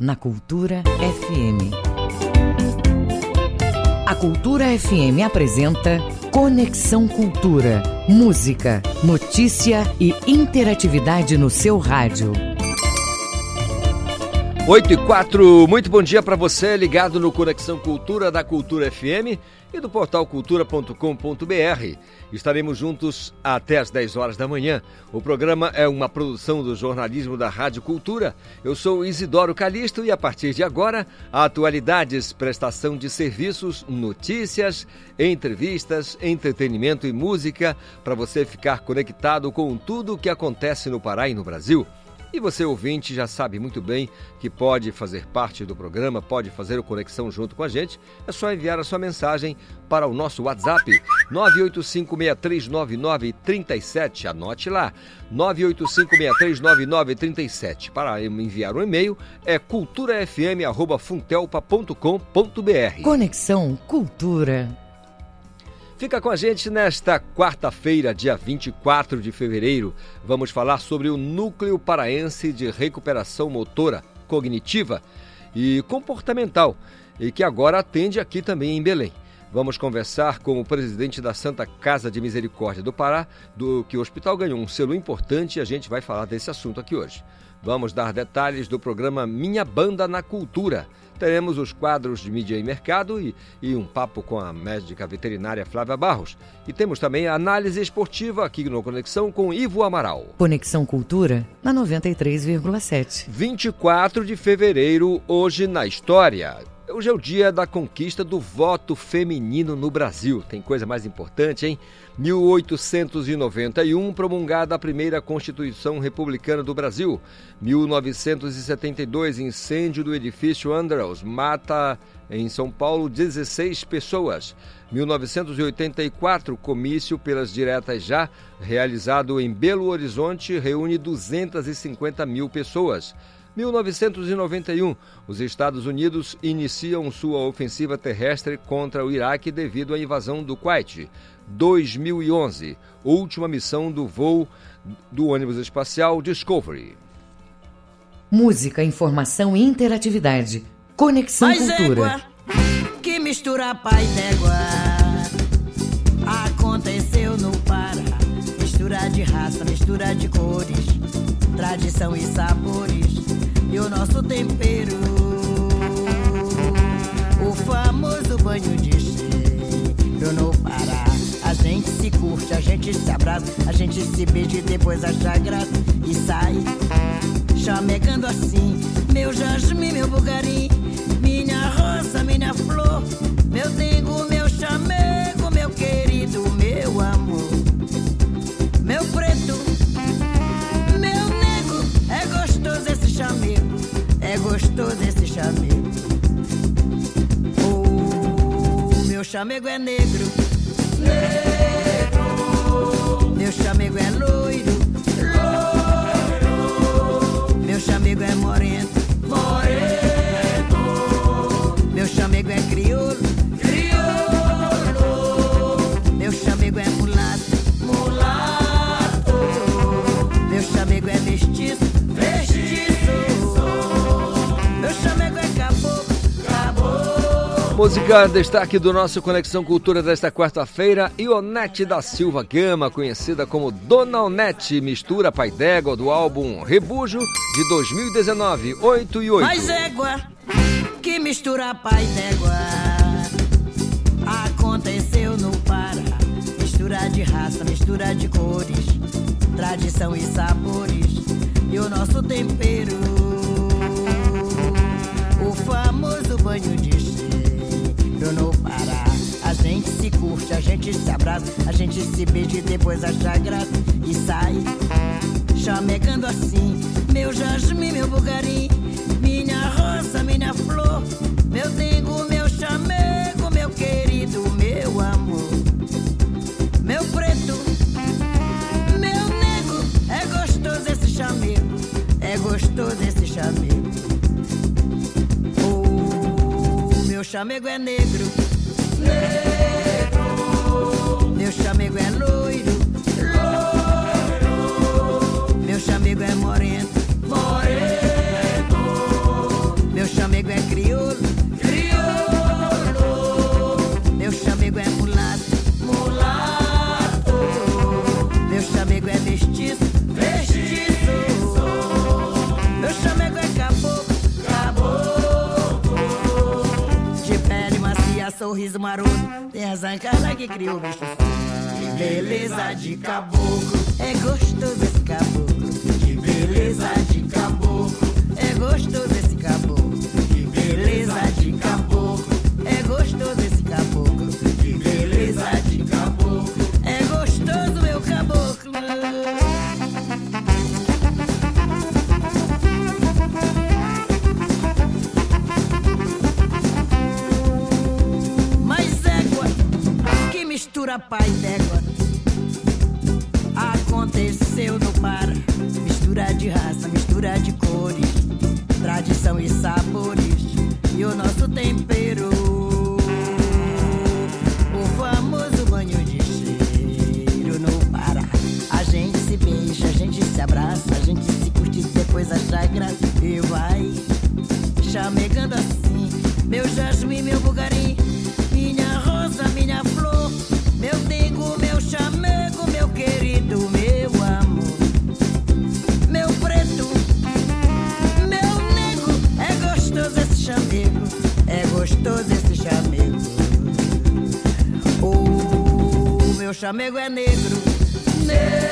na Cultura FM. A Cultura FM apresenta Conexão Cultura. Música, notícia e interatividade no seu rádio. 8 e 4, muito bom dia para você ligado no Conexão Cultura da Cultura FM e do portal cultura.com.br. Estaremos juntos até às 10 horas da manhã. O programa é uma produção do jornalismo da Rádio Cultura. Eu sou Isidoro Calixto e a partir de agora, atualidades, prestação de serviços, notícias, entrevistas, entretenimento e música para você ficar conectado com tudo o que acontece no Pará e no Brasil. E você, ouvinte, já sabe muito bem que pode fazer parte do programa, pode fazer o Conexão junto com a gente. É só enviar a sua mensagem para o nosso WhatsApp 985639937. Anote lá, 985639937. Para enviar um e-mail é culturafm@funtelpa.com.br. Conexão Cultura. Fica com a gente nesta quarta-feira, dia 24 de fevereiro. Vamos falar sobre o Núcleo Paraense de Recuperação Motora, Cognitiva e Comportamental, e que agora atende aqui também em Belém. Vamos conversar com o presidente da Santa Casa de Misericórdia do Pará, do que o hospital ganhou um selo importante e a gente vai falar desse assunto aqui hoje. Vamos dar detalhes do programa Minha Banda na Cultura teremos os quadros de mídia e mercado e, e, um papo com a médica veterinária Flávia Barros. E temos também a análise esportiva aqui no Conexão com Ivo Amaral. Conexão Cultura na 93,7. 24 de fevereiro, hoje na história. Hoje é o dia da conquista do voto feminino no Brasil. Tem coisa mais importante, hein? 1891, promulgada a primeira Constituição Republicana do Brasil. 1972, incêndio do edifício Andrews mata em São Paulo 16 pessoas. 1984, comício pelas diretas já, realizado em Belo Horizonte, reúne 250 mil pessoas. 1991, os Estados Unidos iniciam sua ofensiva terrestre contra o Iraque devido à invasão do Kuwait. 2011, última missão do voo do ônibus espacial Discovery. Música, informação e interatividade. Conexão Mais Cultura. égua que mistura pai d'égua. Aconteceu no Pará. Mistura de raça, mistura de cores. Tradição e sabores. E o nosso tempero. O famoso banho de cheiro no Pará. A gente se curte, a gente se abraça, a gente se beija e depois acha graça e sai chamegando assim. Meu jasmim, meu bugarim, minha rosa, minha flor, meu dengo, meu chamego, gostoso esse chamego. Oh, meu chamego é negro, negro, meu chamego é loiro. Meu chamego é moreno. Música destaque do nosso Conexão Cultura desta quarta-feira, Ionete da Silva Gama, conhecida como Dona Onete, mistura pai d'égua do álbum Rebujo de 2019, 8 e 8. Mais égua que mistura pai d'égua. Aconteceu no Pará. Mistura de raça, mistura de cores. Tradição e sabores. E o nosso tempero. O famoso banho de cheiro no Pará. A gente se curte, a gente se abraça, a gente se beija e depois acha graça e sai chamegando assim. Meu jasmim, meu bugarim, minha rosa, minha flor, meu dengo, meu chamego, meu querido, meu amor, meu preto, meu nego, é gostoso esse chamego, é gostoso esse chamego. Chamego é negro, negro, meu chamego é loiro, loiro. Meu chamego é moreno. Sorriso maroto, tem as ancas que criou o bicho. Que beleza de caboclo, é gostoso esse caboclo. Que beleza de caboclo, é gostoso esse caboclo. Que beleza de caboclo, mistura pai d'égua. Aconteceu no Pará Mistura de raça, mistura de cores Tradição e sabores E o nosso tempero. O famoso banho de cheiro no Pará A gente se beija, a gente se abraça A gente se curte depois acha graça. E chamego é negro. Negro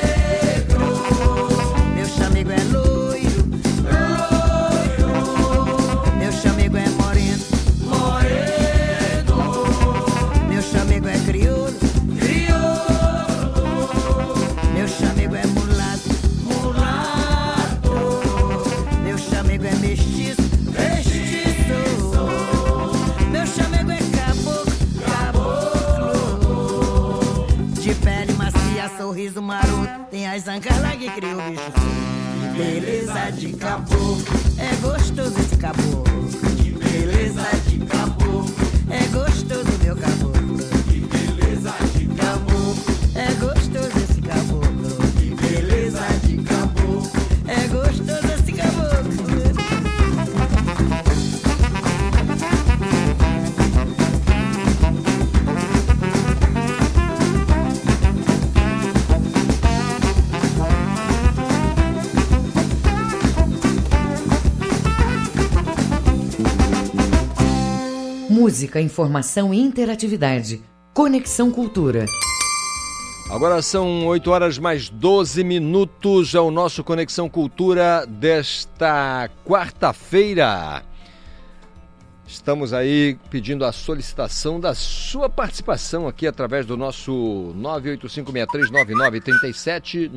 sorriso maroto. Tem as ancas lá que criou o bicho. Que beleza de caboclo, é gostoso esse caboclo. Que beleza de caboclo, é gostoso Música, informação e interatividade. Conexão Cultura. Agora são 8 horas mais 12 minutos ao nosso Conexão Cultura desta quarta-feira. Estamos aí pedindo a solicitação da sua participação aqui através do nosso 985639937,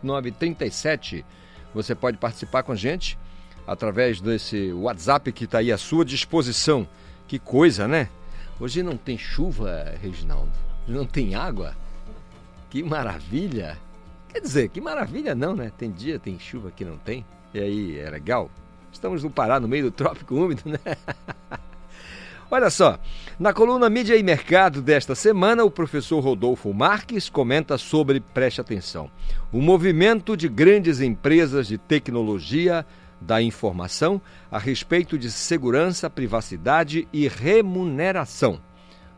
985639937. Você pode participar com a gente através desse WhatsApp que está aí à sua disposição. Que coisa, né? Hoje não tem chuva, Reginaldo. Não tem água. Que maravilha. Quer dizer, que maravilha não, né? Tem dia, tem chuva que não tem. E aí, é legal? Estamos no Pará, no meio do trópico úmido, né? Olha só, na coluna Mídia e Mercado desta semana, o professor Rodolfo Marques comenta sobre, preste atenção, o movimento de grandes empresas de tecnologia da informação a respeito de segurança, privacidade e remuneração.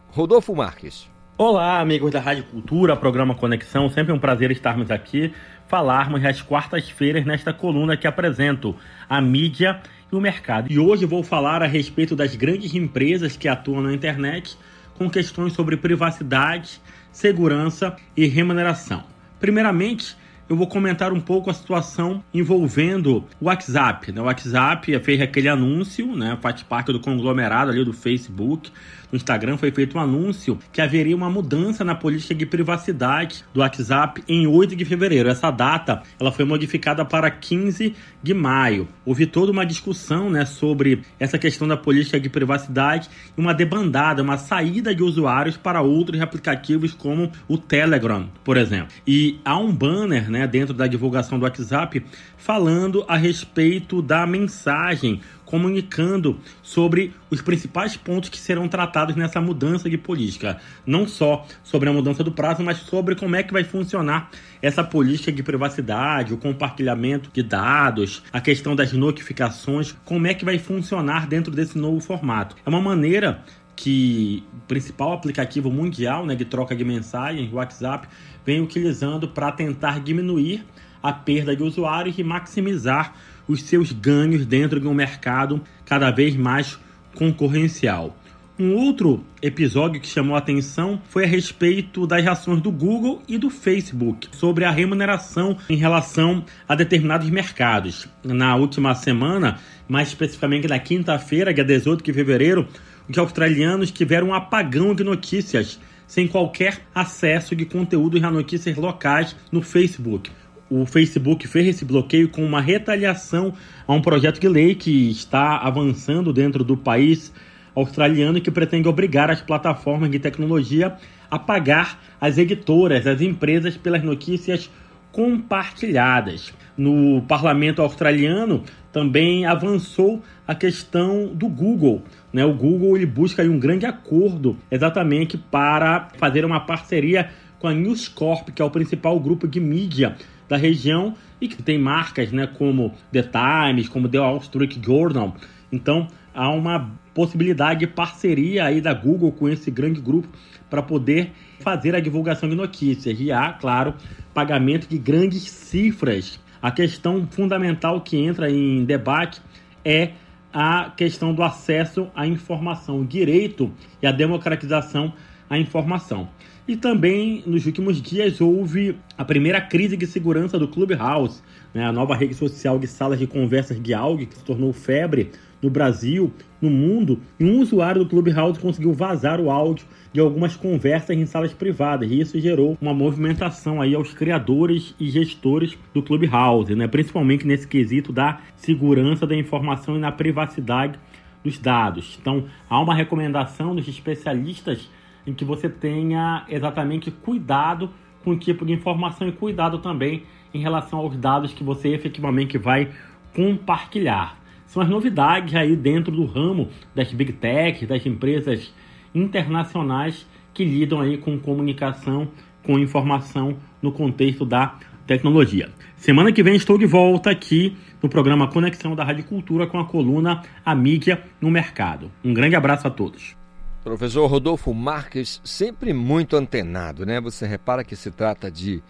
Rodolfo Marques. Olá, amigos da Rádio Cultura, programa Conexão. Sempre um prazer estarmos aqui, falarmos às quartas-feiras nesta coluna que apresento a mídia e o mercado. E hoje vou falar a respeito das grandes empresas que atuam na internet com questões sobre privacidade, segurança e remuneração. Primeiramente, eu vou comentar um pouco a situação envolvendo o WhatsApp. Né? O WhatsApp fez aquele anúncio, né? faz parte do conglomerado ali do Facebook. No Instagram foi feito um anúncio que haveria uma mudança na política de privacidade do WhatsApp em 8 de fevereiro. Essa data ela foi modificada para 15 de maio. Houve toda uma discussão né, sobre essa questão da política de privacidade e uma debandada, uma saída de usuários para outros aplicativos como o Telegram, por exemplo. E há um banner né, dentro da divulgação do WhatsApp falando a respeito da mensagem comunicando sobre os principais pontos que serão tratados nessa mudança de política. Não só sobre a mudança do prazo, mas sobre como é que vai funcionar essa política de privacidade, o compartilhamento de dados, a questão das notificações, como é que vai funcionar dentro desse novo formato. É uma maneira que o principal aplicativo mundial né, de troca de mensagens, WhatsApp, vem utilizando para tentar diminuir a perda de usuários e maximizar os seus ganhos dentro de um mercado cada vez mais concorrencial. Um outro episódio que chamou a atenção foi a respeito das ações do Google e do Facebook sobre a remuneração em relação a determinados mercados. Na última semana, mais especificamente na quinta-feira, dia 18 de fevereiro, os australianos tiveram um apagão de notícias sem qualquer acesso de conteúdo a notícias locais no Facebook. O Facebook fez esse bloqueio com uma retaliação a um projeto de lei que está avançando dentro do país australiano que pretende obrigar as plataformas de tecnologia a pagar as editoras, as empresas, pelas notícias compartilhadas. No parlamento australiano também avançou a questão do Google. Né? O Google ele busca um grande acordo exatamente para fazer uma parceria com a News Corp, que é o principal grupo de mídia da região e que tem marcas né, como The Times, como The Wall Street Journal. Então há uma possibilidade de parceria aí da Google com esse grande grupo para poder fazer a divulgação de notícias. E há, claro, pagamento de grandes cifras. A questão fundamental que entra em debate é a questão do acesso à informação, o direito e a democratização à informação. E também, nos últimos dias, houve a primeira crise de segurança do Clubhouse, né, a nova rede social de salas de conversas de áudio que se tornou febre no Brasil, no mundo, e um usuário do Clubhouse conseguiu vazar o áudio de algumas conversas em salas privadas, e isso gerou uma movimentação aí aos criadores e gestores do Clubhouse, né, principalmente nesse quesito da segurança da informação e na privacidade dos dados. Então, há uma recomendação dos especialistas em que você tenha exatamente cuidado com o tipo de informação e cuidado também em relação aos dados que você efetivamente vai compartilhar. São as novidades aí dentro do ramo das big tech, das empresas internacionais que lidam aí com comunicação, com informação no contexto da tecnologia. Semana que vem estou de volta aqui no programa Conexão da Rádio Cultura com a coluna A Mídia no Mercado. Um grande abraço a todos. Professor Rodolfo Marques, sempre muito antenado, né? Você repara que se trata de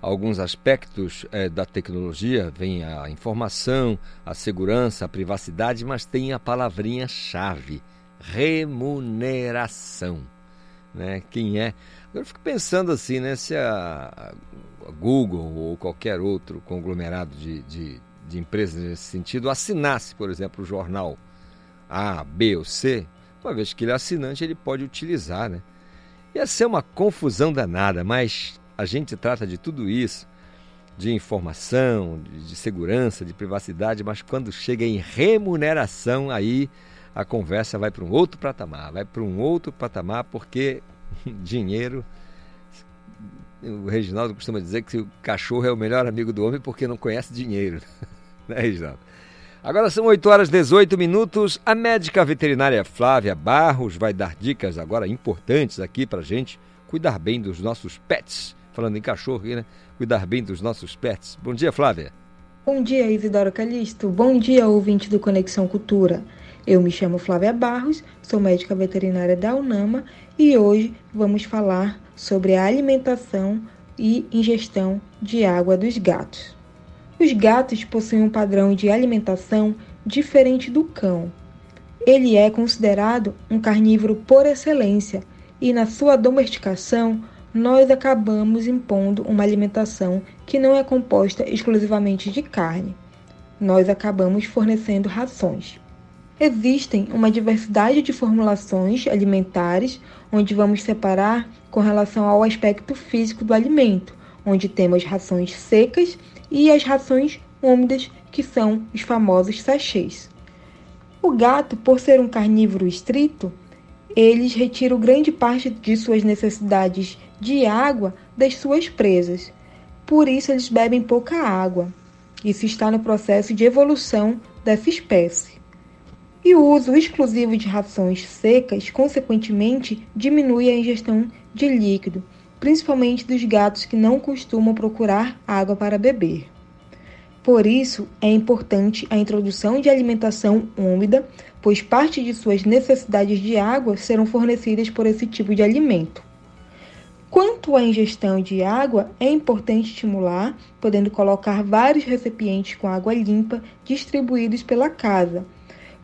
alguns aspectos é, da tecnologia, vem a informação, a segurança, a privacidade, mas tem a palavrinha-chave, remuneração. Né? Quem é? Agora eu fico pensando assim, né? Se a Google ou qualquer outro conglomerado de, de, de empresas nesse sentido assinasse, por exemplo, o jornal A, B ou C, uma vez que ele é assinante, ele pode utilizar, né? Ia ser uma confusão danada, mas a gente trata de tudo isso, de informação, de, segurança, de privacidade, mas quando chega em remuneração, aí a conversa vai para um outro patamar, vai para um outro patamar, porque dinheiro. O Reginaldo costuma dizer que o cachorro é o melhor amigo do homem porque não conhece dinheiro. né, Reginaldo? Agora são 8 horas e 18 minutos. A médica veterinária Flávia Barros vai dar dicas agora importantes aqui para gente cuidar bem dos nossos pets. Falando em cachorro, né? Cuidar bem dos nossos pets. Bom dia, Flávia. Bom dia, Isidoro Calixto. Bom dia, ouvinte do Conexão Cultura. Eu me chamo Flávia Barros, sou médica veterinária da UNAMA e hoje vamos falar sobre a alimentação e ingestão de água dos gatos. Os gatos possuem um padrão de alimentação diferente do cão. Ele é considerado um carnívoro por excelência e, na sua domesticação, nós acabamos impondo uma alimentação que não é composta exclusivamente de carne. Nós acabamos fornecendo rações. Existem uma diversidade de formulações alimentares onde vamos separar com relação ao aspecto físico do alimento, onde temos rações secas e as rações úmidas, que são os famosos sachês. O gato, por ser um carnívoro estrito, eles retiram grande parte de suas necessidades de água das suas presas. Por isso, eles bebem pouca água. Isso está no processo de evolução dessa espécie. E o uso exclusivo de rações secas, consequentemente, diminui a ingestão de líquido, principalmente dos gatos que não costumam procurar água para beber. Por isso, é importante a introdução de alimentação úmida, pois parte de suas necessidades de água serão fornecidas por esse tipo de alimento. Quanto à ingestão de água, é importante estimular, podendo colocar vários recipientes com água limpa distribuídos pela casa,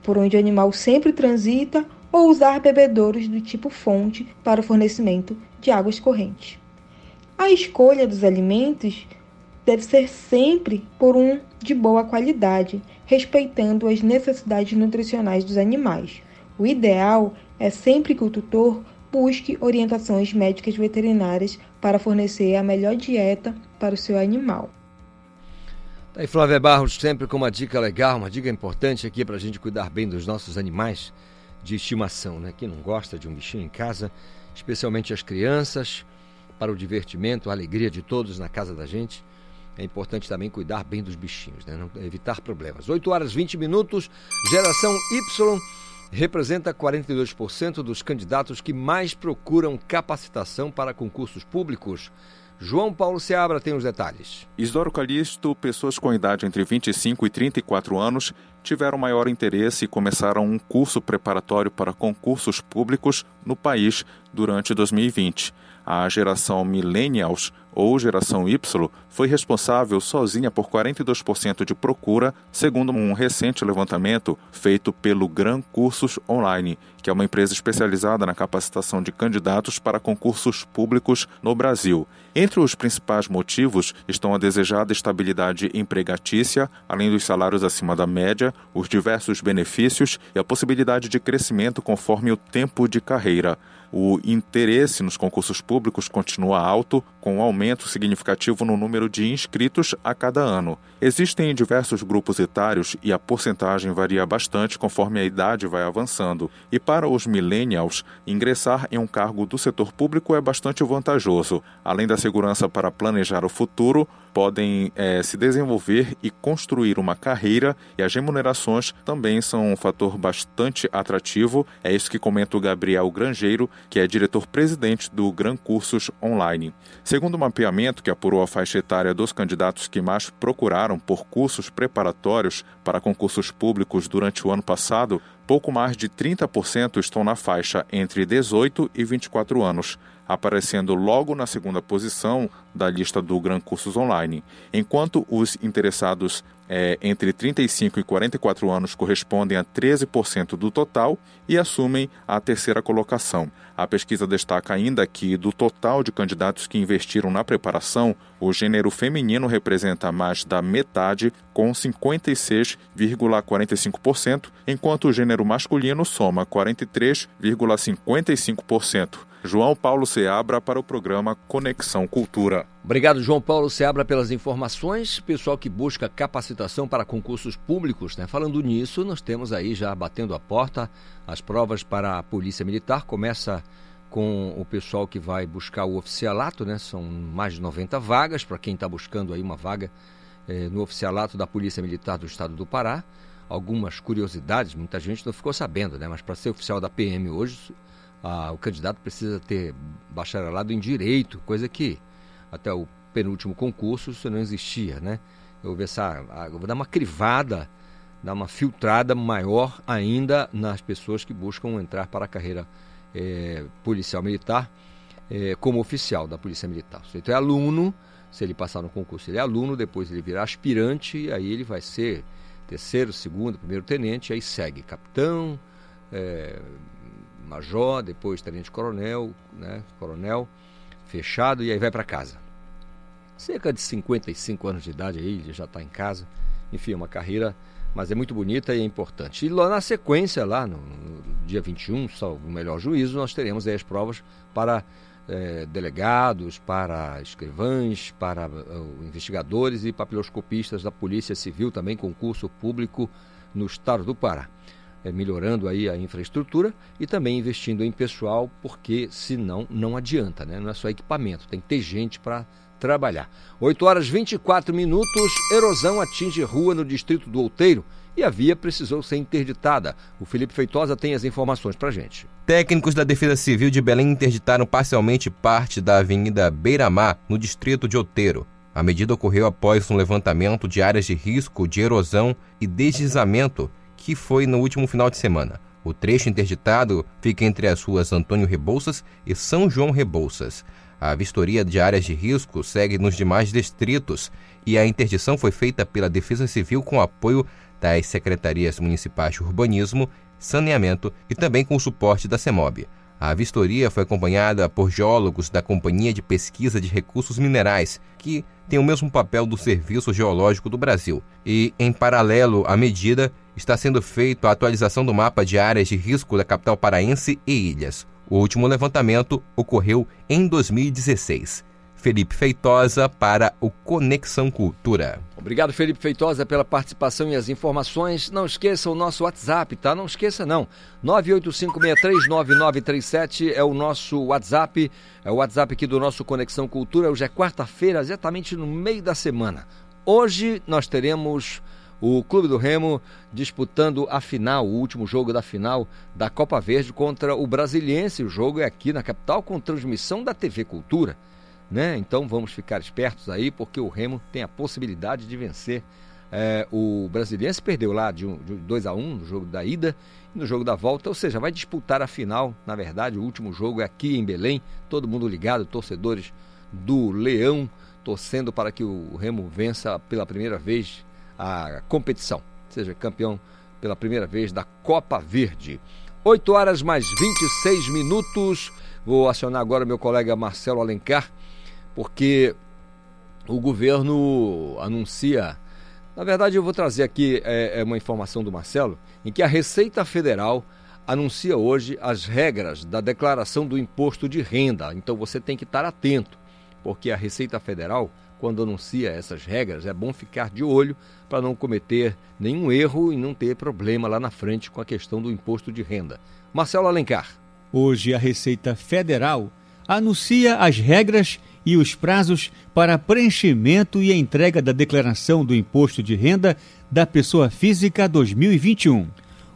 por onde o animal sempre transita ou usar bebedouros do tipo fonte para o fornecimento de águas correntes. A escolha dos alimentos deve ser sempre por um de boa qualidade, respeitando as necessidades nutricionais dos animais. O ideal é sempre que o tutor busque orientações médicas veterinárias para fornecer a melhor dieta para o seu animal. Tá aí Flávia Barros sempre com uma dica legal, uma dica importante aqui para a gente cuidar bem dos nossos animais de estimação, né? Quem não gosta de um bichinho em casa, especialmente as crianças, para o divertimento, a alegria de todos na casa da gente. É importante também cuidar bem dos bichinhos, né? Não, evitar problemas. 8 horas 20 minutos, geração Y representa 42% dos candidatos que mais procuram capacitação para concursos públicos. João Paulo Seabra tem os detalhes. Isidoro Calixto, pessoas com idade entre 25 e 34 anos tiveram maior interesse e começaram um curso preparatório para concursos públicos no país durante 2020. A geração Millennials ou geração Y foi responsável sozinha por 42% de procura, segundo um recente levantamento feito pelo Gran Cursos Online, que é uma empresa especializada na capacitação de candidatos para concursos públicos no Brasil. Entre os principais motivos estão a desejada estabilidade empregatícia, além dos salários acima da média, os diversos benefícios e a possibilidade de crescimento conforme o tempo de carreira. O interesse nos concursos públicos continua alto, com um aumento significativo no número de inscritos a cada ano. Existem diversos grupos etários e a porcentagem varia bastante conforme a idade vai avançando. E para os millennials, ingressar em um cargo do setor público é bastante vantajoso. Além da segurança para planejar o futuro, podem é, se desenvolver e construir uma carreira e as remunerações também são um fator bastante atrativo. É isso que comenta o Gabriel Grangeiro, que é diretor-presidente do Gran Cursos Online. Segundo o mapeamento que apurou a faixa etária dos candidatos que mais procuraram por cursos preparatórios para concursos públicos durante o ano passado, pouco mais de 30% estão na faixa entre 18 e 24 anos, aparecendo logo na segunda posição da lista do Gran Cursos Online, enquanto os interessados é, entre 35 e 44 anos correspondem a 13% do total e assumem a terceira colocação. A pesquisa destaca ainda que, do total de candidatos que investiram na preparação, o gênero feminino representa mais da metade, com 56,45%, enquanto o gênero masculino soma 43,55%. João Paulo Seabra para o programa Conexão Cultura. Obrigado, João Paulo Seabra, pelas informações. Pessoal que busca capacitação para concursos públicos, né? Falando nisso, nós temos aí já batendo a porta as provas para a Polícia Militar. Começa com o pessoal que vai buscar o oficialato, né? São mais de 90 vagas para quem está buscando aí uma vaga eh, no oficialato da Polícia Militar do Estado do Pará. Algumas curiosidades, muita gente não ficou sabendo, né? Mas para ser oficial da PM hoje ah, o candidato precisa ter bacharelado em direito, coisa que até o penúltimo concurso isso não existia, né? Eu vou essa, ah, vou dar uma crivada, dar uma filtrada maior ainda nas pessoas que buscam entrar para a carreira é, policial militar é, como oficial da Polícia Militar. Se ele é aluno, se ele passar no concurso, ele é aluno, depois ele virá aspirante, aí ele vai ser terceiro, segundo, primeiro tenente, aí segue capitão, é, major, depois tenente-coronel, né, coronel, fechado, e aí vai para casa. Cerca de 55 anos de idade aí, ele já está em casa. Enfim, é uma carreira, mas é muito bonita e é importante. E lá na sequência, lá no, no dia 21, só o melhor juízo, nós teremos as provas para é, delegados, para escrivães, para uh, investigadores e papiloscopistas da Polícia Civil, também concurso público no estado do Pará é, melhorando aí a infraestrutura e também investindo em pessoal, porque senão não adianta, né? Não é só equipamento, tem que ter gente para trabalhar. 8 horas 24 minutos, erosão atinge rua no distrito do Outeiro e a via precisou ser interditada. O Felipe Feitosa tem as informações para gente. Técnicos da Defesa Civil de Belém interditaram parcialmente parte da Avenida Beira-Mar, no distrito de Outeiro. A medida ocorreu após um levantamento de áreas de risco de erosão e deslizamento que foi no último final de semana. O trecho interditado fica entre as ruas Antônio Rebouças e São João Rebouças. A vistoria de áreas de risco segue nos demais distritos e a interdição foi feita pela Defesa Civil com apoio das secretarias municipais de urbanismo, saneamento e também com o suporte da CEMOB. A vistoria foi acompanhada por geólogos da Companhia de Pesquisa de Recursos Minerais, que tem o mesmo papel do Serviço Geológico do Brasil. E, em paralelo à medida, está sendo feita a atualização do mapa de áreas de risco da capital paraense e ilhas. O último levantamento ocorreu em 2016. Felipe Feitosa para o Conexão Cultura. Obrigado, Felipe Feitosa, pela participação e as informações. Não esqueça o nosso WhatsApp, tá? Não esqueça, não. 985639937 é o nosso WhatsApp, é o WhatsApp aqui do nosso Conexão Cultura. Hoje é quarta-feira, exatamente no meio da semana. Hoje nós teremos o Clube do Remo disputando a final, o último jogo da final da Copa Verde contra o Brasiliense. O jogo é aqui na capital com transmissão da TV Cultura né? Então vamos ficar espertos aí, porque o Remo tem a possibilidade de vencer. É, o Brasiliense perdeu lá de, um, de 2 a 1 um, no jogo da ida e no jogo da volta, ou seja, vai disputar a final. Na verdade, o último jogo é aqui em Belém. Todo mundo ligado, torcedores do Leão, torcendo para que o Remo vença pela primeira vez a competição, seja campeão pela primeira vez da Copa Verde. 8 horas mais 26 minutos. Vou acionar agora meu colega Marcelo Alencar porque o governo anuncia. Na verdade, eu vou trazer aqui é, é uma informação do Marcelo, em que a Receita Federal anuncia hoje as regras da declaração do imposto de renda. Então você tem que estar atento, porque a Receita Federal, quando anuncia essas regras, é bom ficar de olho para não cometer nenhum erro e não ter problema lá na frente com a questão do imposto de renda. Marcelo Alencar. Hoje a Receita Federal anuncia as regras e os prazos para preenchimento e entrega da declaração do imposto de renda da pessoa física 2021.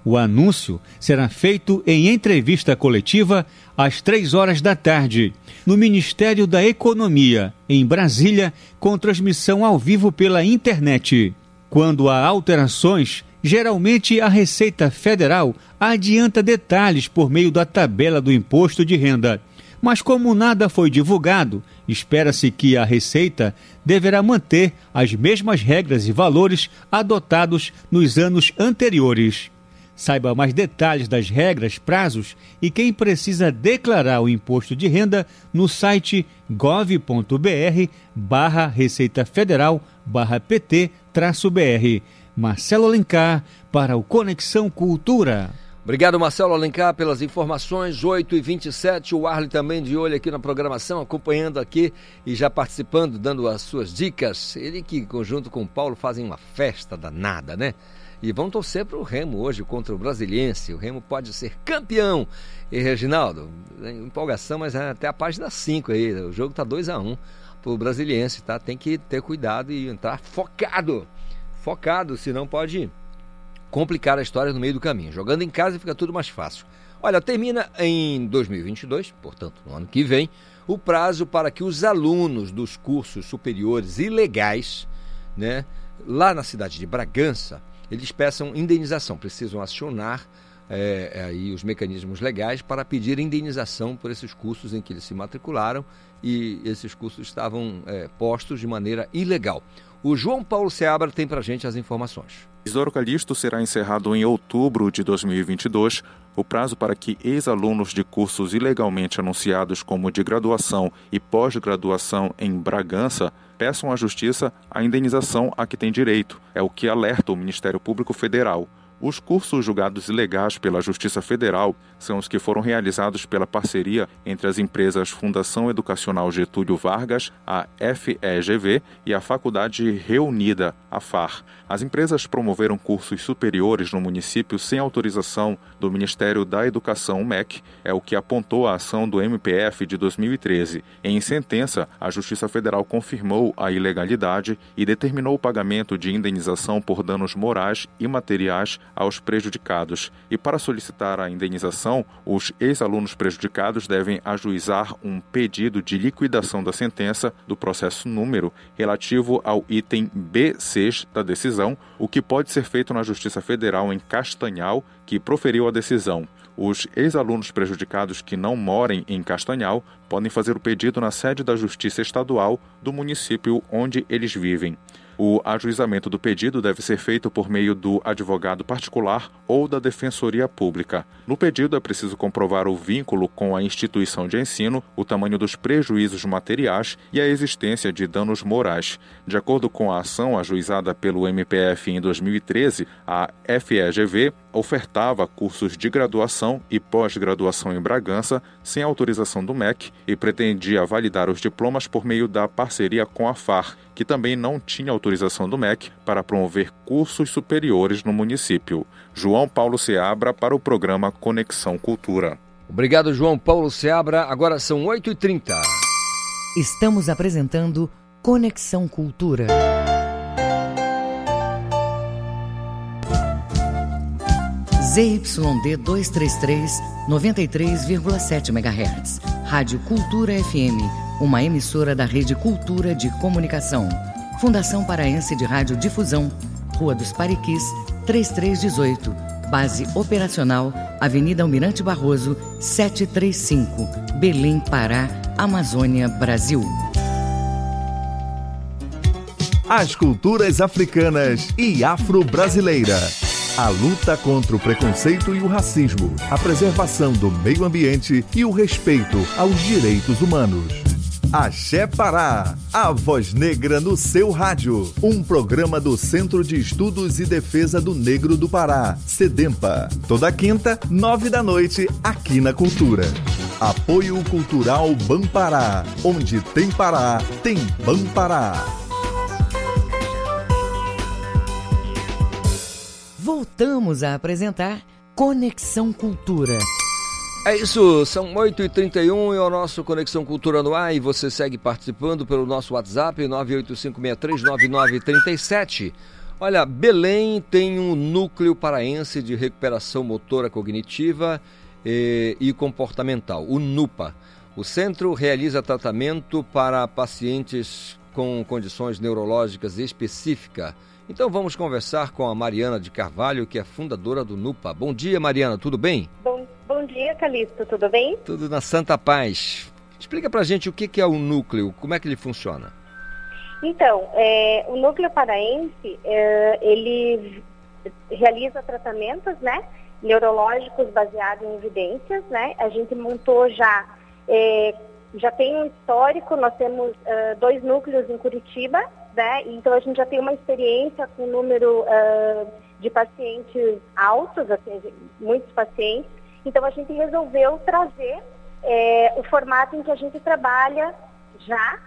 O anúncio será feito em entrevista coletiva às três horas da tarde, no Ministério da Economia, em Brasília, com transmissão ao vivo pela internet. Quando há alterações, geralmente a Receita Federal adianta detalhes por meio da tabela do imposto de renda. Mas como nada foi divulgado, espera-se que a Receita deverá manter as mesmas regras e valores adotados nos anos anteriores. Saiba mais detalhes das regras, prazos e quem precisa declarar o imposto de renda no site gov.br barra Receita Federal barra PT-BR. Marcelo Alencar para o Conexão Cultura. Obrigado, Marcelo Alencar, pelas informações. 8 e 27 o Arley também de olho aqui na programação, acompanhando aqui e já participando, dando as suas dicas. Ele que, junto com o Paulo, fazem uma festa danada, né? E vão torcer para o Remo hoje contra o Brasiliense. O Remo pode ser campeão. E, Reginaldo, empolgação, mas é até a página 5 aí. O jogo tá 2 a 1 um para o Brasiliense, tá? Tem que ter cuidado e entrar focado. Focado, senão pode complicar a história no meio do caminho. Jogando em casa fica tudo mais fácil. Olha, termina em 2022, portanto, no ano que vem, o prazo para que os alunos dos cursos superiores ilegais, né, lá na cidade de Bragança, eles peçam indenização, precisam acionar é, aí os mecanismos legais para pedir indenização por esses cursos em que eles se matricularam e esses cursos estavam é, postos de maneira ilegal. O João Paulo Seabra tem para a gente as informações. Isidoro Calixto será encerrado em outubro de 2022 o prazo para que ex-alunos de cursos ilegalmente anunciados como de graduação e pós-graduação em Bragança peçam à Justiça a indenização a que têm direito. É o que alerta o Ministério Público Federal. Os cursos julgados ilegais pela Justiça Federal são os que foram realizados pela parceria entre as empresas Fundação Educacional Getúlio Vargas, a FEGV, e a Faculdade Reunida, a FAR. As empresas promoveram cursos superiores no município sem autorização do Ministério da Educação, MEC, é o que apontou a ação do MPF de 2013. Em sentença, a Justiça Federal confirmou a ilegalidade e determinou o pagamento de indenização por danos morais e materiais aos prejudicados. E para solicitar a indenização, os ex-alunos prejudicados devem ajuizar um pedido de liquidação da sentença do processo número relativo ao item B6 da decisão, o que pode ser feito na Justiça Federal em Castanhal, que proferiu a decisão. Os ex-alunos prejudicados que não morem em Castanhal podem fazer o pedido na sede da Justiça Estadual do município onde eles vivem. O ajuizamento do pedido deve ser feito por meio do advogado particular ou da defensoria pública. No pedido é preciso comprovar o vínculo com a instituição de ensino, o tamanho dos prejuízos materiais e a existência de danos morais. De acordo com a ação ajuizada pelo MPF em 2013, a FEGV ofertava cursos de graduação e pós-graduação em Bragança sem autorização do MEC e pretendia validar os diplomas por meio da parceria com a FAR, que também não tinha autorização do MEC para promover cursos superiores no município. João Paulo Seabra para o programa Conexão Cultura. Obrigado, João Paulo Seabra. Agora são 8h30. Estamos apresentando Conexão Cultura. ZYD 233, 93,7 MHz. Rádio Cultura FM, uma emissora da Rede Cultura de Comunicação. Fundação Paraense de Rádio Difusão, Rua dos Pariquis, 3318. Base operacional, Avenida Almirante Barroso, 735, Belém, Pará, Amazônia, Brasil. As culturas africanas e afro-brasileira. A luta contra o preconceito e o racismo, a preservação do meio ambiente e o respeito aos direitos humanos. Axé Pará, a voz negra no seu rádio. Um programa do Centro de Estudos e Defesa do Negro do Pará, SEDEMPA. Toda quinta, nove da noite, aqui na Cultura. Apoio Cultural Bampará. Onde tem Pará, tem Bampará. Voltamos a apresentar Conexão Cultura. É isso, são 8h31 e o nosso Conexão Cultura no ar e você segue participando pelo nosso WhatsApp 985639937. Olha, Belém tem um núcleo paraense de recuperação motora cognitiva e, e comportamental, o NUPA. O centro realiza tratamento para pacientes com condições neurológicas específicas então vamos conversar com a Mariana de Carvalho, que é fundadora do NUPA. Bom dia, Mariana, tudo bem? Bom, bom dia, Calixto, tudo bem? Tudo na Santa Paz. Explica pra gente o que é o núcleo, como é que ele funciona. Então, é, o núcleo paraense, é, ele realiza tratamentos, né, neurológicos baseados em evidências, né? A gente montou já, é, já tem um histórico, nós temos uh, dois núcleos em Curitiba, né? Então a gente já tem uma experiência com um número uh, de pacientes altos, assim, muitos pacientes. Então a gente resolveu trazer é, o formato em que a gente trabalha já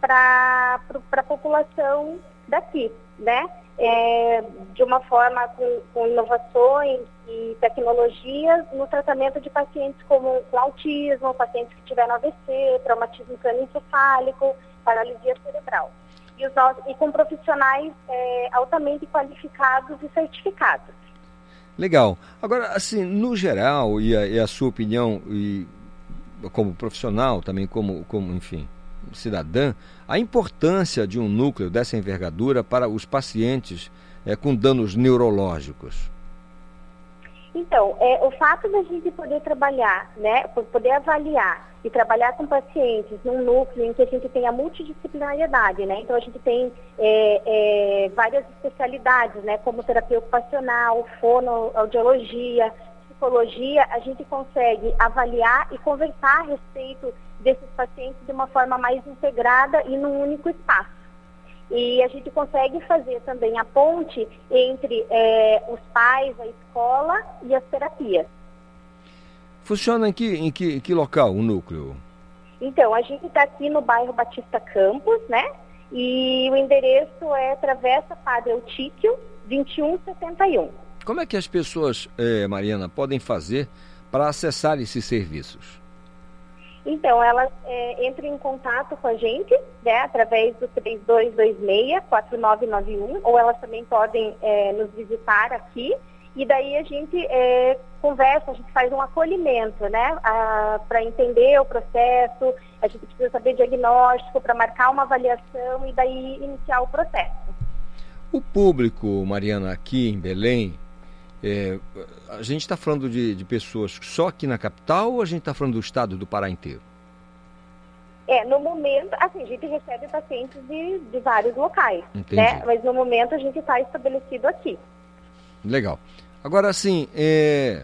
para a população daqui, né? É, de uma forma com, com, inovações e tecnologias no tratamento de pacientes como com autismo, pacientes que tiveram AVC, traumatismo crânioencefálico, paralisia cerebral e, os, e com profissionais é, altamente qualificados e certificados. Legal. Agora, assim, no geral, e a, e a sua opinião, e como profissional, também como, como, enfim, cidadã, a importância de um núcleo dessa envergadura para os pacientes é, com danos neurológicos? Então, é, o fato da gente poder trabalhar, né, poder avaliar e trabalhar com pacientes num núcleo em que a gente tem a multidisciplinariedade, né? Então a gente tem é, é, várias especialidades, né? Como terapia ocupacional, fonoaudiologia, psicologia, a gente consegue avaliar e conversar a respeito desses pacientes de uma forma mais integrada e num único espaço. E a gente consegue fazer também a ponte entre é, os pais, a escola e as terapias. Funciona em que, em que, em que local o núcleo? Então, a gente está aqui no bairro Batista Campos, né? E o endereço é Travessa Padre Eutíquio, 2171. Como é que as pessoas, eh, Mariana, podem fazer para acessar esses serviços? Então, elas é, entram em contato com a gente, né, através do 3226-4991, ou elas também podem é, nos visitar aqui, e daí a gente é, conversa, a gente faz um acolhimento, né, para entender o processo, a gente precisa saber diagnóstico, para marcar uma avaliação e daí iniciar o processo. O público, Mariana, aqui em Belém, é, a gente está falando de, de, pessoas só aqui na capital ou a gente está falando do estado do Pará inteiro? É, no momento, assim, a gente recebe pacientes de, de vários locais, Entendi. né? Mas no momento a gente está estabelecido aqui. Legal. Agora, assim, é,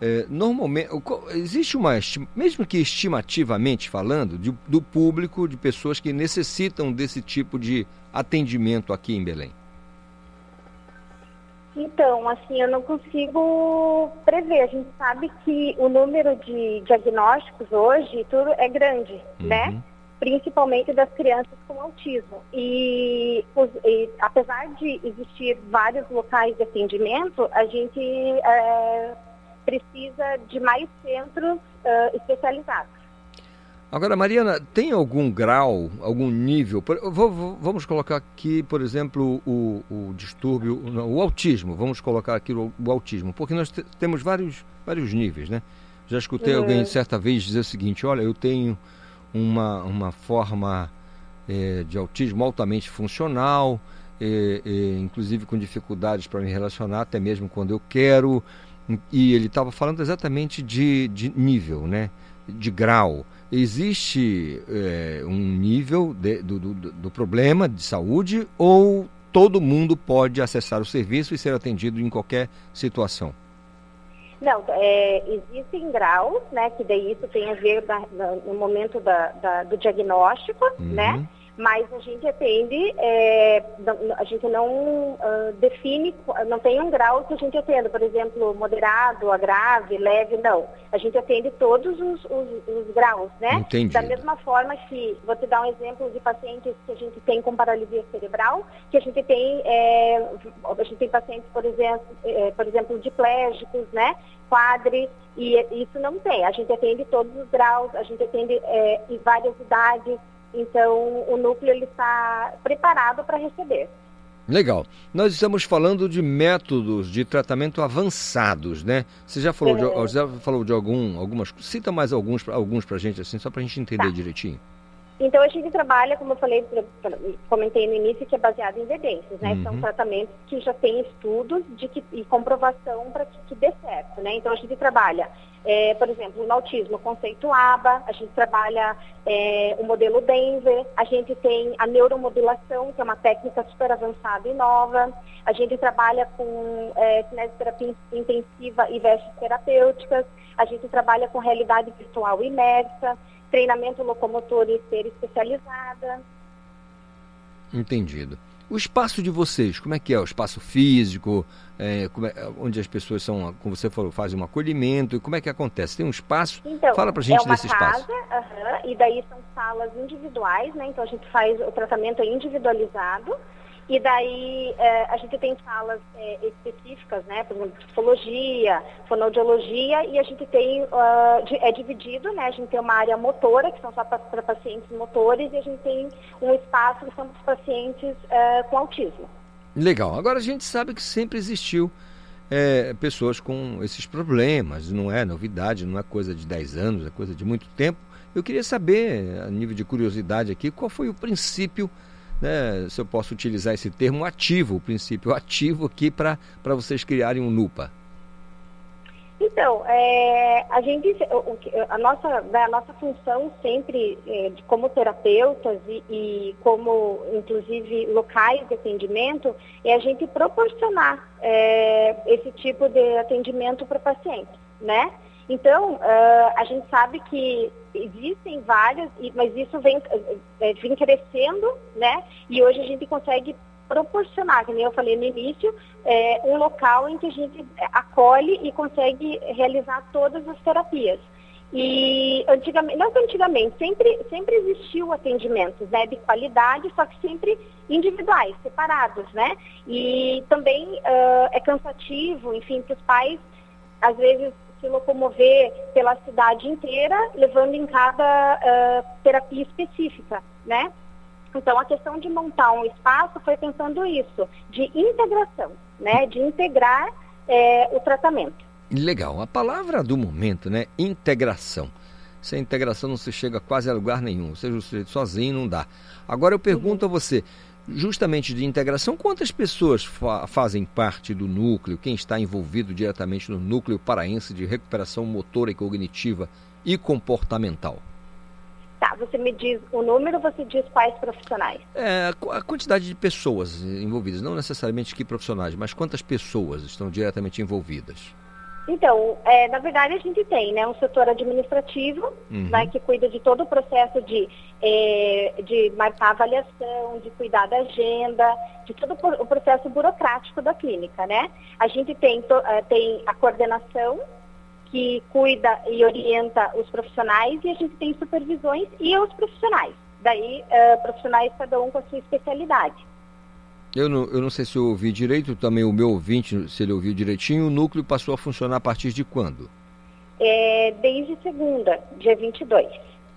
é, normalmente, existe uma, mesmo que estimativamente falando, de, do público, de pessoas que necessitam desse tipo de atendimento aqui em Belém? Então, assim, eu não consigo prever. A gente sabe que o número de diagnósticos hoje tudo é grande, Uhum. né? Principalmente das crianças com autismo. E, os- e apesar de existir vários locais de atendimento, a gente é, precisa de mais centros ah, especializados. Agora, Mariana, tem algum grau, algum nível? vamos colocar aqui, por exemplo, o, o distúrbio, o autismo. Vamos colocar aqui o, o autismo, porque nós te- temos vários, vários níveis, né? Já escutei Uhum. alguém certa vez dizer o seguinte: olha, eu tenho uma, uma forma eh, de autismo altamente funcional, eh, inclusive com dificuldades para me relacionar, até mesmo quando eu quero. E ele estava falando exatamente de, de nível, né? de grau. Existe eh, um nível de- do, do, do problema de saúde ou todo mundo pode acessar o serviço e ser atendido em qualquer situação? Não, é, existem graus, né, que daí isso tem a ver da- da- no momento da- da- do diagnóstico, né? Mas a gente atende, é, a gente não ah, define, não tem um grau que a gente atenda, por exemplo, moderado, a grave, leve, não. A gente atende todos os, os- os graus, né? Entendido. Da mesma forma que, vou te dar um exemplo de pacientes que a gente tem com paralisia cerebral, que a gente tem, é, a gente tem pacientes, por exemplo, é, por exemplo, diplégicos, né? Quadri, e isso não tem. A gente atende todos os graus, a gente atende é, em várias idades, então o núcleo ele está preparado para receber. Legal. Nós estamos falando de métodos de tratamento avançados, né? Você já falou, de, É. já falou de algum, algumas. Cita mais alguns, alguns para gente, assim, só para a gente entender Tá. direitinho. Então a gente trabalha, como eu falei, comentei no início, que é baseado em evidências, né? Uhum. São tratamentos que já têm estudos de que, e comprovação para que, que dê certo, né? Então a gente trabalha, é, por exemplo, no autismo, o conceito ABA, a gente trabalha é, o modelo Denver, a gente tem a neuromodulação, que é uma técnica super avançada e nova, a gente trabalha com é, intensiva e vestes terapêuticas, a gente trabalha com realidade virtual imersa, treinamento locomotor e esteira especializada. Entendido. O espaço de vocês, como é que é? O espaço físico, é, é- onde as pessoas são, como você falou, fazem um acolhimento, e como é que acontece? Tem um espaço? Então, Fala pra gente é uma desse casa, espaço. aham, e daí são salas individuais, né? Então a gente faz o tratamento individualizado. E daí eh, a gente tem salas eh, específicas, né? Por exemplo, psicologia, fonoaudiologia, e a gente tem, di- é dividido, né? A gente tem uma área motora, que são só para pacientes motores, e a gente tem um espaço que são para pacientes eh, com autismo. Legal. Agora a gente sabe que sempre existiu é, pessoas com esses problemas, não é novidade, não é coisa de 10 anos, é coisa de muito tempo. Eu queria saber, a nível de curiosidade aqui, qual foi o princípio, né, se eu posso utilizar esse termo ativo, o princípio ativo aqui para vocês criarem um NUPA. Então, é, a gente, o- o a nossa, né, a nossa função sempre, é, como terapeutas e, e como, inclusive, locais de atendimento, é a gente proporcionar é, esse tipo de atendimento para pacientes, né? Então, a gente sabe que existem várias, mas isso vem, eh, vem crescendo, né? E hoje a gente consegue proporcionar, como eu falei no início, é, um local em que a gente acolhe e consegue realizar todas as terapias. E antigamente, não antigamente, sempre, sempre existiu atendimento né, de qualidade, só que sempre individuais, separados, né? E também ah, é cansativo, enfim, para os pais, às vezes, se locomover pela cidade inteira, levando em cada ah, terapia específica, né? Então, a questão de montar um espaço foi pensando isso, de integração, né? De integrar eh, o tratamento. Legal. A palavra do momento, né? Integração. Sem integração não se chega quase a lugar nenhum. Ou seja, o sujeito sozinho não dá. Agora eu pergunto a você, justamente de integração, quantas pessoas fa fazem parte do núcleo? Quem está envolvido diretamente no núcleo paraense de recuperação motora e cognitiva e comportamental? Tá, você me diz o número, você diz quais profissionais? É, a quantidade de pessoas envolvidas, não necessariamente que profissionais, mas quantas pessoas estão diretamente envolvidas? Então, é, na verdade a gente tem né, um setor administrativo uhum. né, que cuida de todo o processo de, é, de marcar avaliação, de cuidar da agenda, de todo o processo burocrático da clínica. Né? A gente tem, to, é, tem a coordenação que cuida e orienta os profissionais e a gente tem supervisões e os profissionais. Daí, uh, profissionais cada um com a sua especialidade. Eu não, eu não sei se eu ouvi direito, também o meu ouvinte, se ele ouviu direitinho, o núcleo passou a funcionar a partir de quando? É, desde segunda, dia 22.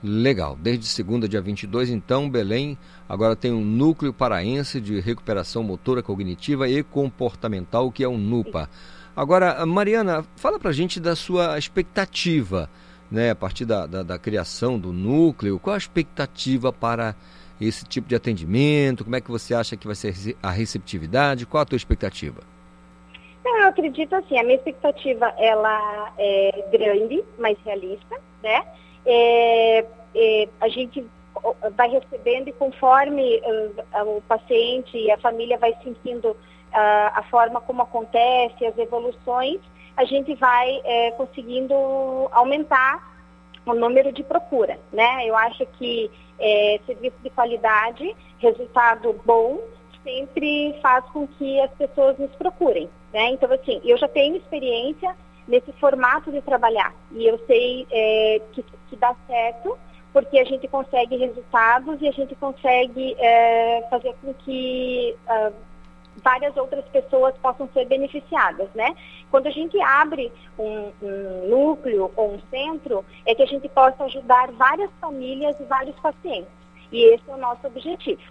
Legal, desde segunda, dia 22, então, Belém agora tem um núcleo paraense de recuperação motora cognitiva e comportamental, que é o NUPA. Agora, Mariana, fala pra gente da sua expectativa, né, a partir da, da, da criação do núcleo, qual a expectativa para esse tipo de atendimento? Como é que você acha que vai ser a receptividade? Qual a tua expectativa? Eu acredito assim, a minha expectativa ela é grande, mas realista, né? É, é, a gente vai recebendo e conforme uh, o paciente e a família vai sentindo uh, a forma como acontece, as evoluções, a gente vai é, conseguindo aumentar o número de procura, né? Eu acho que é, serviço de qualidade, resultado bom, sempre faz com que as pessoas nos procurem. Né? Então, assim, eu já tenho experiência nesse formato de trabalhar e eu sei é, que, que dá certo porque a gente consegue resultados e a gente consegue é, fazer com que uh, várias outras pessoas possam ser beneficiadas, né? Quando a gente abre um, um, núcleo ou um centro, é que a gente possa ajudar várias famílias e vários pacientes. E esse é o nosso objetivo.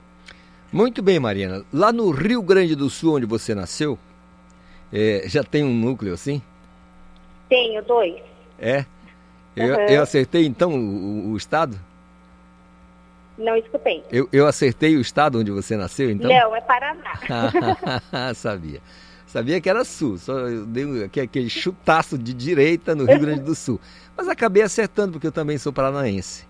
Muito bem, Mariana. Lá no Rio Grande do Sul, onde você nasceu, é, já tem um núcleo assim? Tenho, dois. É? Eu, uhum. eu acertei então o, o estado? Não escutei. Eu, eu acertei o estado onde você nasceu, então? Não, é Paraná. Sabia. Sabia que era sul, só eu dei aquele chutaço de direita no Rio Grande do Sul. Mas acabei acertando, porque eu também sou paranaense.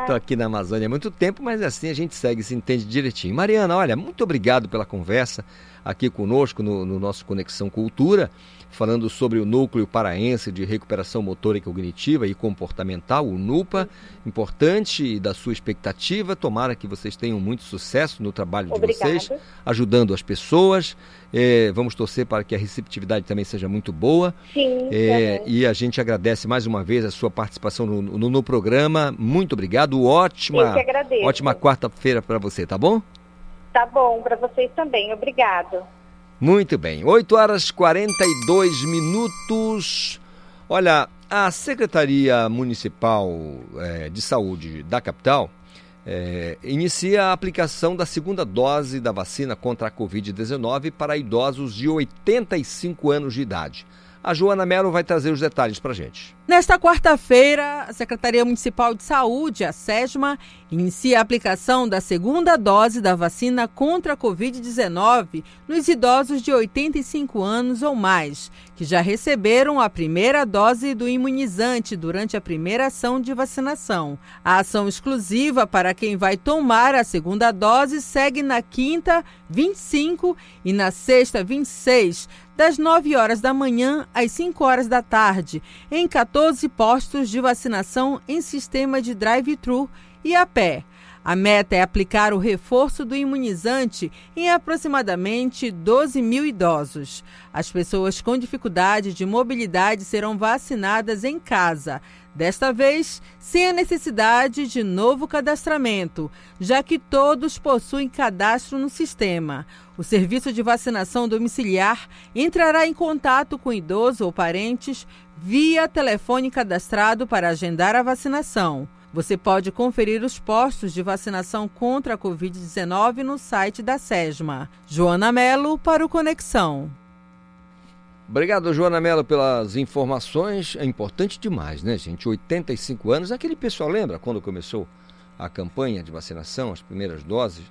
Estou aqui na Amazônia há muito tempo, mas assim a gente segue, se entende direitinho. Mariana, olha, muito obrigado pela conversa aqui conosco no, no nosso Conexão Cultura falando sobre o Núcleo Paraense de Recuperação Motora e Cognitiva e Comportamental, o NUPA, importante da sua expectativa. Tomara que vocês tenham muito sucesso no trabalho de Obrigada. vocês, ajudando as pessoas. É, vamos torcer para que a receptividade também seja muito boa. Sim. É, e a gente agradece mais uma vez a sua participação no, no, no programa. Muito obrigado. Ótima, ótima quarta-feira para você, tá bom? Tá bom, para vocês também. Obrigado. Muito bem, 8 horas 42 minutos. Olha, a Secretaria Municipal é, de Saúde da capital é, inicia a aplicação da segunda dose da vacina contra a Covid-19 para idosos de 85 anos de idade. A Joana Mello vai trazer os detalhes para gente. Nesta quarta-feira, a Secretaria Municipal de Saúde, a SESMA, inicia a aplicação da segunda dose da vacina contra a Covid-19 nos idosos de 85 anos ou mais, que já receberam a primeira dose do imunizante durante a primeira ação de vacinação. A ação exclusiva para quem vai tomar a segunda dose segue na quinta, 25 e na sexta, 26 das 9 horas da manhã às 5 horas da tarde, em 14 postos de vacinação em sistema de drive-thru e a pé. A meta é aplicar o reforço do imunizante em aproximadamente 12 mil idosos. As pessoas com dificuldade de mobilidade serão vacinadas em casa, desta vez sem a necessidade de novo cadastramento, já que todos possuem cadastro no sistema. O serviço de vacinação domiciliar entrará em contato com idoso ou parentes via telefone cadastrado para agendar a vacinação. Você pode conferir os postos de vacinação contra a Covid-19 no site da SESMA. Joana Melo para o Conexão. Obrigado, Joana Mello, pelas informações. É importante demais, né, gente? 85 anos. Aquele pessoal lembra quando começou a campanha de vacinação, as primeiras doses?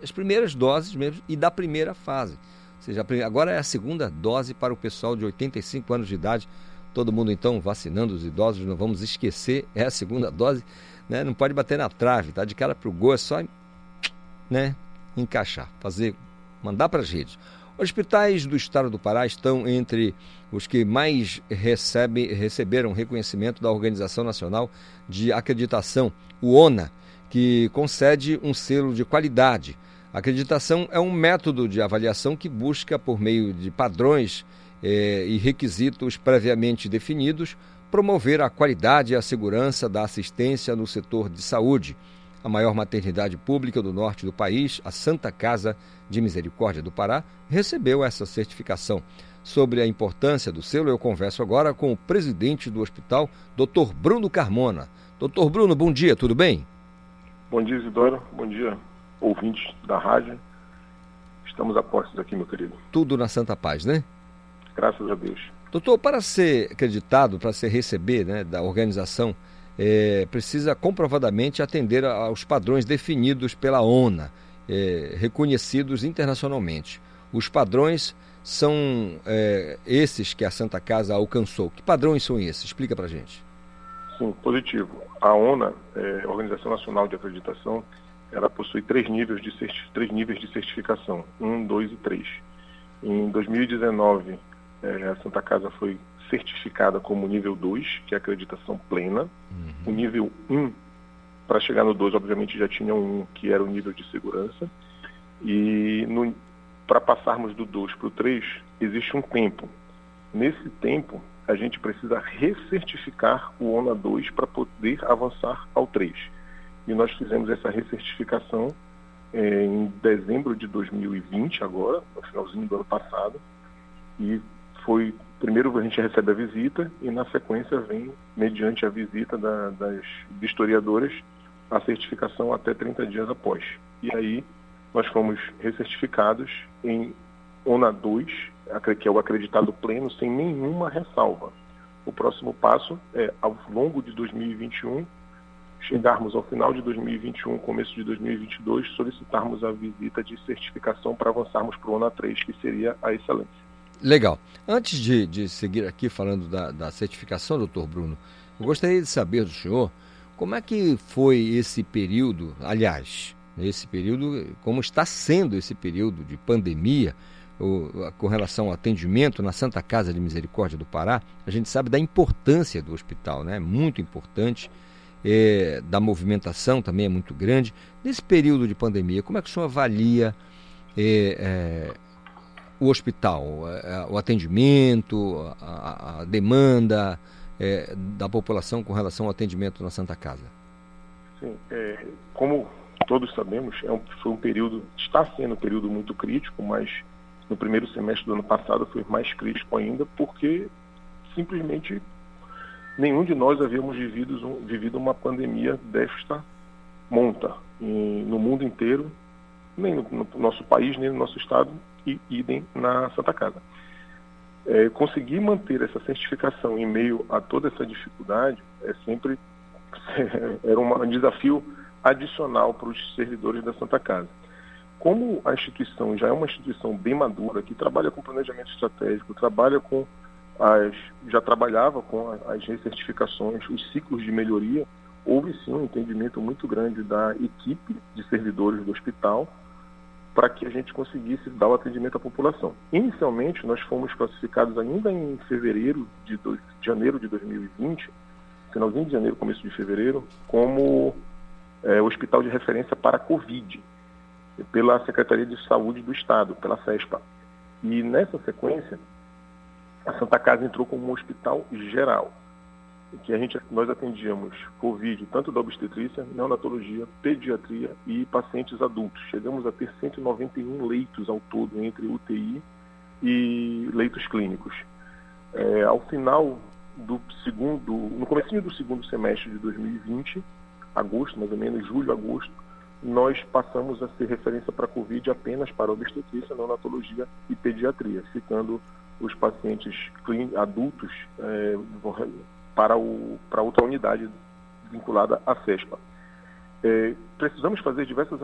As primeiras doses mesmo e da primeira fase. Ou seja, agora é a segunda dose para o pessoal de 85 anos de idade Todo mundo então vacinando os idosos, não vamos esquecer, é a segunda dose, né? Não pode bater na trave, tá de cara pro gol, é só né, encaixar, fazer, mandar para as redes. Hospitais do estado do Pará estão entre os que mais recebe, receberam reconhecimento da Organização Nacional de Acreditação, o ONA, que concede um selo de qualidade. A acreditação é um método de avaliação que busca, por meio de padrões eh, e requisitos previamente definidos, promover a qualidade e a segurança da assistência no setor de saúde a maior maternidade pública do norte do país, a Santa Casa de Misericórdia do Pará, recebeu essa certificação. Sobre a importância do selo, eu converso agora com o presidente do hospital, Dr. Bruno Carmona. Doutor Bruno, bom dia, tudo bem? Bom dia, Isidoro. Bom dia, ouvintes da rádio. Estamos a postos aqui, meu querido. Tudo na Santa Paz, né? Graças a Deus. Doutor, para ser acreditado, para ser receber né, da organização é, precisa comprovadamente atender aos padrões definidos pela ONA, é, reconhecidos internacionalmente. Os padrões são é, esses que a Santa Casa alcançou. Que padrões são esses? Explica para gente. Sim, positivo. A ONA, é, Organização Nacional de Acreditação, ela possui três níveis de, três níveis de certificação, um, dois e três. Em 2019, é, a Santa Casa foi certificada como nível 2, que é acreditação plena. Uhum. O nível 1, um, para chegar no 2, obviamente já tinha um, que era o nível de segurança. E para passarmos do 2 para o 3, existe um tempo. Nesse tempo, a gente precisa recertificar o ONA 2 para poder avançar ao 3. E nós fizemos essa recertificação é, em dezembro de 2020, agora, no finalzinho do ano passado, e foi primeiro a gente recebe a visita e na sequência vem, mediante a visita da, das historiadoras, a certificação até 30 dias após. E aí nós fomos recertificados em ONA 2, que é o acreditado pleno, sem nenhuma ressalva. O próximo passo é, ao longo de 2021, chegarmos ao final de 2021, começo de 2022, solicitarmos a visita de certificação para avançarmos para o ONA 3, que seria a excelência. Legal. Antes de, de seguir aqui falando da, da certificação, doutor Bruno, eu gostaria de saber do senhor como é que foi esse período, aliás, esse período, como está sendo esse período de pandemia, o, com relação ao atendimento na Santa Casa de Misericórdia do Pará, a gente sabe da importância do hospital, né? Muito importante, é, da movimentação também é muito grande. Nesse período de pandemia, como é que o senhor avalia é, é, o hospital, o atendimento, a, a demanda é, da população com relação ao atendimento na Santa Casa? Sim, é, como todos sabemos, é um, foi um período, está sendo um período muito crítico, mas no primeiro semestre do ano passado foi mais crítico ainda, porque simplesmente nenhum de nós havíamos vivido, vivido uma pandemia desta monta. E no mundo inteiro, nem no, no nosso país, nem no nosso estado, e idem na Santa Casa. É, conseguir manter essa certificação em meio a toda essa dificuldade é sempre era um desafio adicional para os servidores da Santa Casa. Como a instituição já é uma instituição bem madura, que trabalha com planejamento estratégico, trabalha com as, já trabalhava com as recertificações, os ciclos de melhoria, houve sim um entendimento muito grande da equipe de servidores do hospital para que a gente conseguisse dar o atendimento à população. Inicialmente, nós fomos classificados ainda em fevereiro de, do, de janeiro de 2020, finalzinho de janeiro, começo de fevereiro, como é, hospital de referência para a Covid, pela Secretaria de Saúde do Estado, pela CESPA. E nessa sequência, a Santa Casa entrou como um hospital geral que a gente, nós atendíamos Covid, tanto da obstetrícia, neonatologia, pediatria e pacientes adultos. Chegamos a ter 191 leitos ao todo, entre UTI e leitos clínicos. É, ao final do segundo, no começo do segundo semestre de 2020, agosto, mais ou menos, julho, agosto, nós passamos a ser referência para Covid apenas para obstetrícia, neonatologia e pediatria, ficando os pacientes adultos é, para, o, para outra unidade vinculada à CESPA. É, precisamos fazer diversos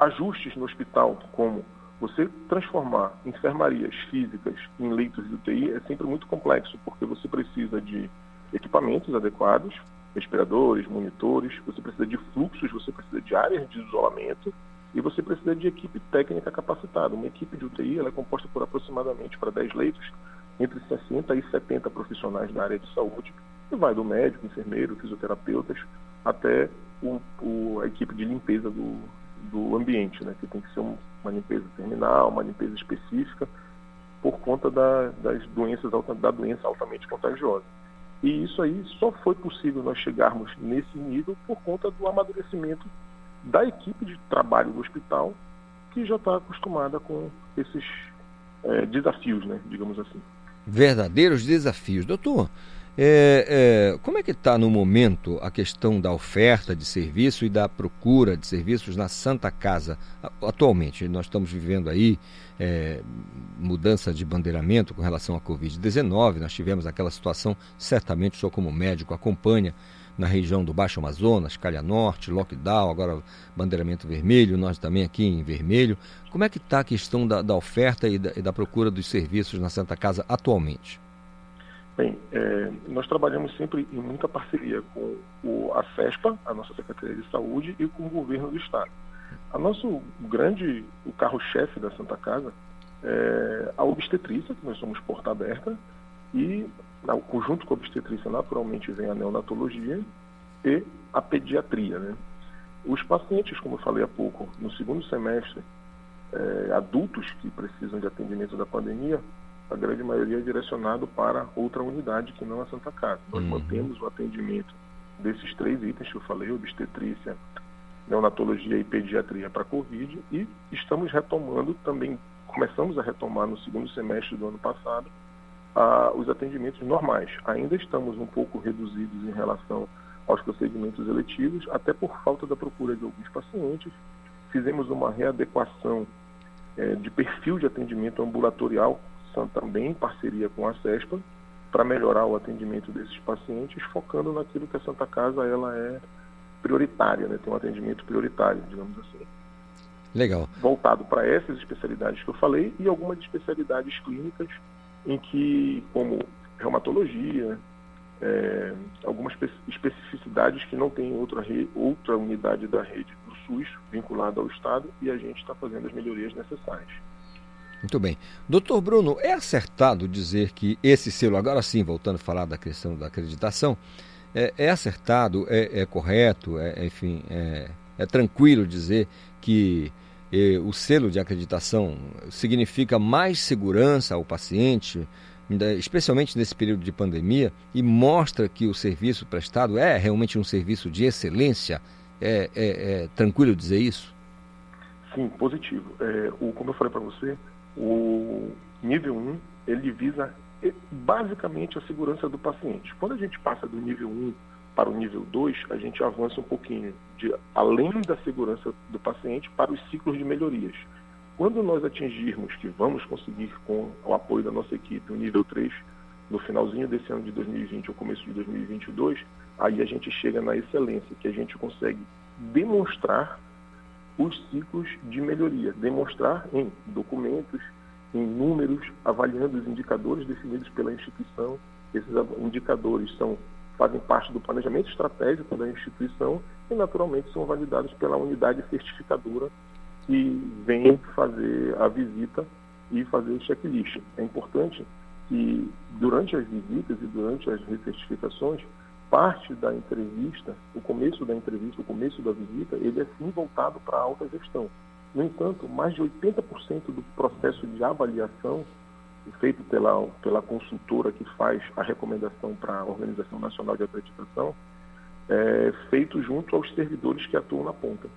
ajustes no hospital, como Você transformar enfermarias físicas em leitos de UTI é sempre muito complexo, porque você precisa de equipamentos adequados, respiradores, monitores, você precisa de fluxos, você precisa de áreas de isolamento e você precisa de equipe técnica capacitada. Uma equipe de UTI ela é composta por aproximadamente para 10 leitos, entre 60 e 70 profissionais da área de saúde, e vai do médico, enfermeiro, fisioterapeutas, até o, o, a equipe de limpeza do, do ambiente, né, que tem que ser um, uma limpeza terminal, uma limpeza específica, por conta da, das doenças, da doença altamente contagiosa. E isso aí só foi possível nós chegarmos nesse nível por conta do amadurecimento da equipe de trabalho do hospital, que já está acostumada com esses é, desafios, né, digamos assim. Verdadeiros desafios. Doutor, é, é, como é que está no momento a questão da oferta de serviço e da procura de serviços na Santa Casa? Atualmente, nós estamos vivendo aí é, mudança de bandeiramento com relação à Covid-19. Nós tivemos aquela situação, certamente senhor, como médico, acompanha na região do Baixo Amazonas, Calha Norte, lockdown, agora bandeiramento vermelho, nós também aqui em vermelho. Como é que está a questão da, da oferta e da, e da procura dos serviços na Santa Casa atualmente? Bem, é, nós trabalhamos sempre em muita parceria com o, a CESPA, a nossa Secretaria de Saúde, e com o governo do Estado. A nosso grande, o carro-chefe da Santa Casa é a obstetrícia, que nós somos porta aberta, e o conjunto com a obstetrícia naturalmente vem a neonatologia e a pediatria. Né? Os pacientes, como eu falei há pouco, no segundo semestre, é, adultos que precisam de atendimento da pandemia, a grande maioria é direcionado para outra unidade que não a Santa Casa. Nós uhum. mantemos o atendimento desses três itens que eu falei, obstetrícia, neonatologia e pediatria para Covid, e estamos retomando também, começamos a retomar no segundo semestre do ano passado, os atendimentos normais. Ainda estamos um pouco reduzidos em relação aos procedimentos eletivos, até por falta da procura de alguns pacientes. Fizemos uma readequação é, de perfil de atendimento ambulatorial também em parceria com a CESPA, para melhorar o atendimento desses pacientes, focando naquilo que a Santa Casa ela é prioritária, né? tem um atendimento prioritário, digamos assim. Legal. Voltado para essas especialidades que eu falei e algumas especialidades clínicas em que, como reumatologia, é, algumas especificidades que não tem outra, outra unidade da rede do SUS vinculada ao Estado e a gente está fazendo as melhorias necessárias. Muito bem. Doutor Bruno, é acertado dizer que esse selo, agora sim, voltando a falar da questão da acreditação, é, é acertado, é, é correto, é, enfim, é, é, tranquilo dizer que é, o selo de acreditação significa mais segurança ao paciente, especialmente nesse período de pandemia, e mostra que o serviço prestado é realmente um serviço de excelência? É, é, é tranquilo dizer isso? Sim, positivo. É, o, como eu falei para você, o nível 1, ele visa eh, basicamente a segurança do paciente. Quando a gente passa do nível 1 para o nível 2, a gente avança um pouquinho de além da segurança do paciente para os ciclos de melhorias. Quando nós atingirmos que vamos conseguir com o apoio da nossa equipe o nível 3 no finalzinho desse ano de 2020 ou começo de 2022, aí a gente chega na excelência, que a gente consegue demonstrar os ciclos de melhoria, demonstrar em documentos, em números, avaliando os indicadores definidos pela instituição. Esses indicadores são fazem parte do planejamento estratégico da instituição e naturalmente são validados pela unidade certificadora que vem fazer a visita e fazer o checklist. É importante que durante as visitas e durante as recertificações parte da entrevista, o começo da entrevista, o começo da visita, ele é sim voltado para a alta gestão. No entanto, mais de 80% do processo de avaliação feito pela, pela consultora que faz a recomendação para a Organização Nacional de Acreditação é feito junto aos servidores que atuam na ponta.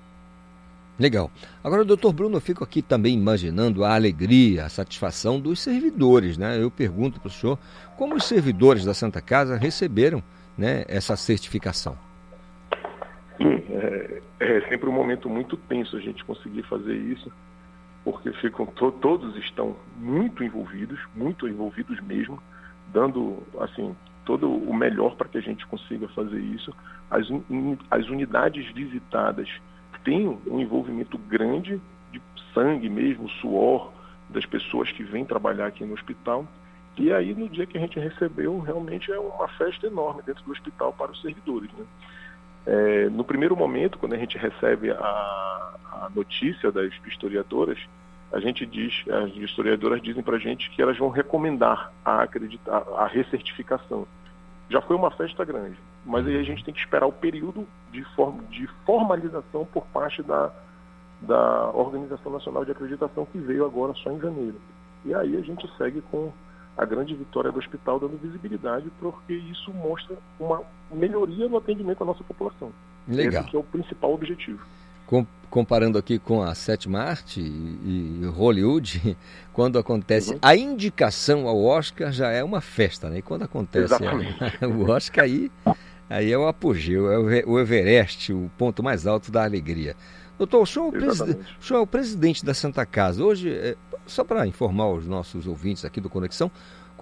Legal. Agora, doutor Bruno, eu fico aqui também imaginando a alegria, a satisfação dos servidores. Né? Eu pergunto para o senhor como os servidores da Santa Casa receberam né, essa certificação? Sim, é, é, sempre um momento muito tenso a gente conseguir fazer isso, porque ficam to, todos estão muito envolvidos, muito envolvidos mesmo, dando assim todo o melhor para que a gente consiga fazer isso. As, as unidades visitadas têm um envolvimento grande de sangue mesmo, suor das pessoas que vêm trabalhar aqui no hospital. E aí, no dia que a gente recebeu, realmente é uma festa enorme dentro do hospital para os servidores. Né? É, no primeiro momento, quando a gente recebe a, a notícia das historiadoras, a gente diz, as historiadoras dizem para a gente que elas vão recomendar a, acreditar, a recertificação. Já foi uma festa grande, mas aí a gente tem que esperar o período de, form, de formalização por parte da, da Organização Nacional de Acreditação que veio agora só em janeiro. E aí a gente segue com a grande vitória do hospital dando visibilidade, porque isso mostra uma melhoria no atendimento à nossa população. Legal. Esse que é o principal objetivo. Com, comparando aqui com a sétima arte e, e Hollywood, quando acontece uhum. a indicação ao Oscar já é uma festa, né? E quando acontece a, o Oscar aí, aí é o apogeu, é o, o Everest, o ponto mais alto da alegria. Doutor, o senhor, é o, o senhor é o presidente da Santa Casa. Hoje, é, só para informar os nossos ouvintes aqui do Conexão,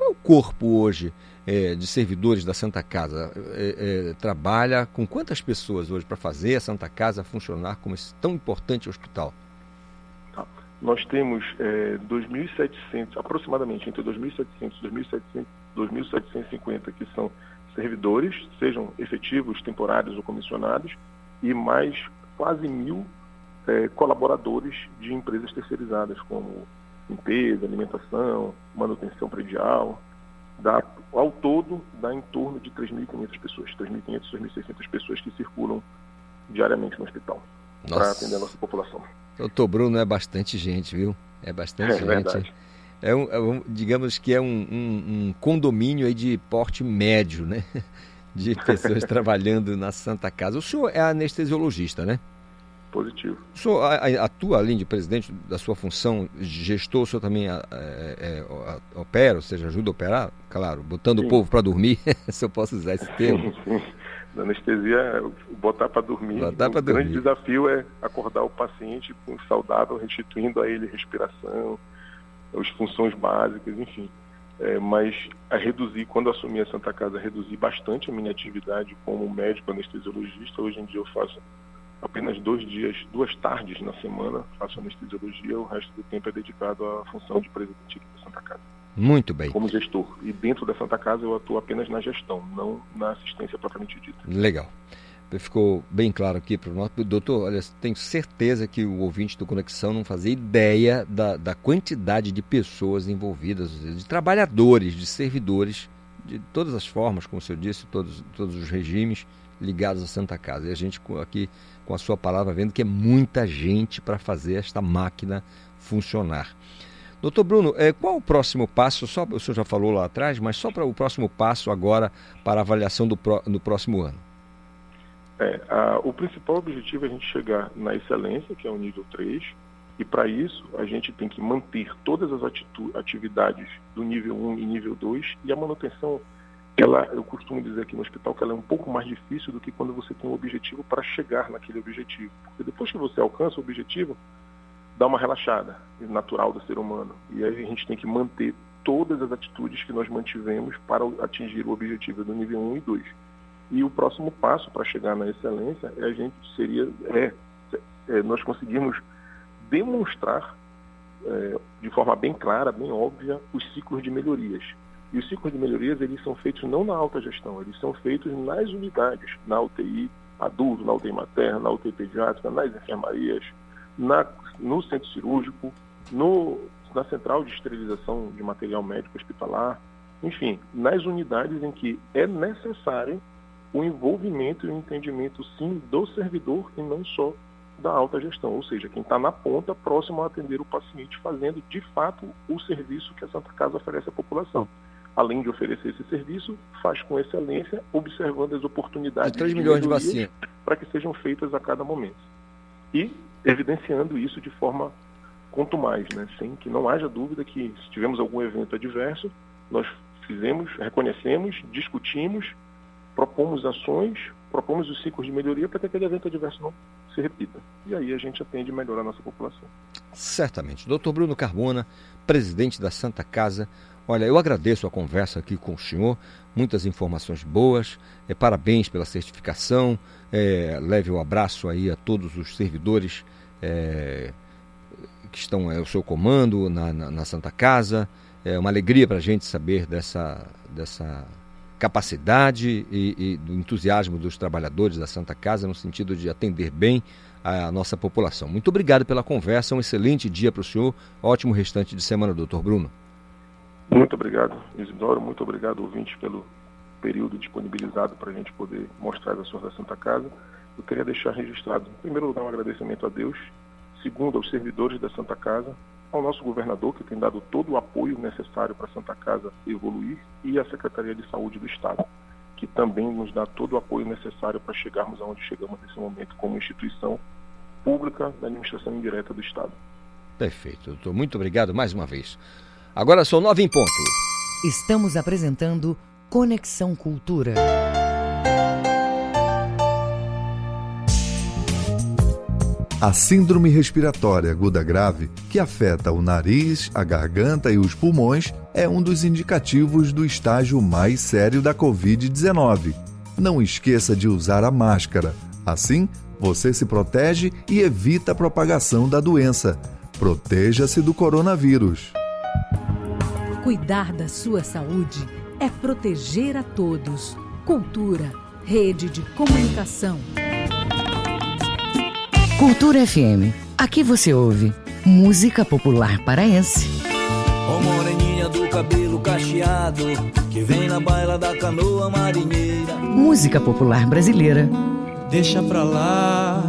é o corpo hoje é, de servidores da Santa Casa? É, é trabalha com quantas pessoas hoje para fazer a Santa Casa funcionar como esse tão importante hospital? Nós temos 2.700, é, aproximadamente entre 2.700 e 2.750 que são servidores, sejam efetivos, temporários ou comissionados, e mais quase mil é, colaboradores de empresas terceirizadas, como limpeza, alimentação, manutenção predial. Dá, ao todo, dá em torno de 3.500 pessoas, 3.500, 3.600 pessoas que circulam diariamente no hospital para atender a nossa população. Doutor Bruno, é bastante gente, viu? É bastante é, gente. Verdade. É um, é um, digamos que é um, um, um condomínio aí de porte médio, né? De pessoas trabalhando na Santa Casa. O senhor é anestesiologista, né? Positivo. O senhor atua, além de presidente da sua função, gestor, o senhor também é, é, opera, ou seja, ajuda a operar? Claro, botando sim. o povo para dormir, se eu posso usar esse termo. Sim. Na anestesia, botar para dormir. Botar o grande desafio é acordar o paciente saudável, restituindo a ele respiração, as funções básicas, enfim. É, mas a reduzir, quando assumi a Santa Casa, reduzir bastante a minha atividade como médico anestesiologista. Hoje em dia eu faço apenas dois dias, duas tardes na semana faço anestesiologia, o resto do tempo é dedicado à função de presidente da Santa Casa. Muito bem. Como gestor. E dentro da Santa Casa eu atuo apenas na gestão, não na assistência propriamente dita. Legal. Ficou bem claro aqui para o nosso. Doutor, olha, tenho certeza que o ouvinte do Conexão não fazia ideia da, da quantidade de pessoas envolvidas, de trabalhadores, de servidores, de todas as formas, como o senhor disse, todos, todos os regimes ligados à Santa Casa. E a gente aqui com a sua palavra, vendo que é muita gente para fazer esta máquina funcionar. Doutor Bruno, é, qual o próximo passo? Só, o senhor já falou lá atrás, mas só para o próximo passo agora para avaliação do, no próximo ano. É, a, o principal objetivo é a gente chegar na excelência, que é o nível 3, e para isso a gente tem que manter todas as atividades do nível 1 e nível 2 e a manutenção ela, eu costumo dizer aqui no hospital que ela é um pouco mais difícil do que quando você tem um objetivo para chegar naquele objetivo. Porque depois que você alcança o objetivo, dá uma relaxada, natural do ser humano. E aí a gente tem que manter todas as atitudes que nós mantivemos para atingir o objetivo do nível 1 e 2. E o próximo passo para chegar na excelência é a gente seria é, é nós conseguirmos demonstrar é, de forma bem clara, bem óbvia, os ciclos de melhorias. E os ciclos de melhorias, eles são feitos não na alta gestão, eles são feitos nas unidades, na UTI adulto, na UTI materna, na UTI pediátrica, nas enfermarias, na, no centro cirúrgico, no, na central de esterilização de material médico hospitalar, enfim, nas unidades em que é necessário o envolvimento e o entendimento, sim, do servidor e não só da alta gestão, ou seja, quem está na ponta, próximo a atender o paciente, fazendo de fato o serviço que a Santa Casa oferece à população além de oferecer esse serviço, faz com excelência, observando as oportunidades de 3 milhões de vacinas para que sejam feitas a cada momento. E evidenciando isso de forma quanto mais, né? sem que não haja dúvida que se tivermos algum evento adverso, nós fizemos, reconhecemos, discutimos, propomos ações, propomos os ciclos de melhoria para que aquele evento adverso não se repita. E aí a gente atende melhor a nossa população. Certamente. Doutor Bruno Carbona, presidente da Santa Casa, Olha, eu agradeço a conversa aqui com o senhor, muitas informações boas, é, parabéns pela certificação, é, leve o um abraço aí a todos os servidores é, que estão é, o seu comando na, na, na Santa Casa. É uma alegria para a gente saber dessa, dessa capacidade e, e, do entusiasmo dos trabalhadores da Santa Casa no sentido de atender bem a nossa população. Muito obrigado pela conversa, um excelente dia para o senhor, ótimo restante de semana, doutor Bruno. Muito obrigado, Isidoro, muito obrigado, ouvinte, pelo período disponibilizado para a gente poder mostrar as ações da Santa Casa. Eu queria deixar registrado, em primeiro lugar, um agradecimento a Deus, segundo, aos servidores da Santa Casa, ao nosso governador, que tem dado todo o apoio necessário para a Santa Casa evoluir, e à Secretaria de Saúde do Estado, que também nos dá todo o apoio necessário para chegarmos aonde chegamos nesse momento como instituição pública da administração indireta do Estado. Perfeito, doutor. Muito obrigado mais uma vez. Agora são nove em ponto. Estamos apresentando Conexão Cultura. A síndrome respiratória aguda grave, que afeta o nariz, a garganta e os pulmões, é um dos indicativos do estágio mais sério da Covid-19. Não esqueça de usar a máscara. Assim, você se protege e evita a propagação da doença. Proteja-se do coronavírus. Cuidar da sua saúde é proteger a todos. Cultura, rede de comunicação. Cultura FM. Aqui você ouve música popular paraense. Ô moreninha do cabelo cacheado, que vem na baila da canoa marinheira. Música popular brasileira Deixa pra lá,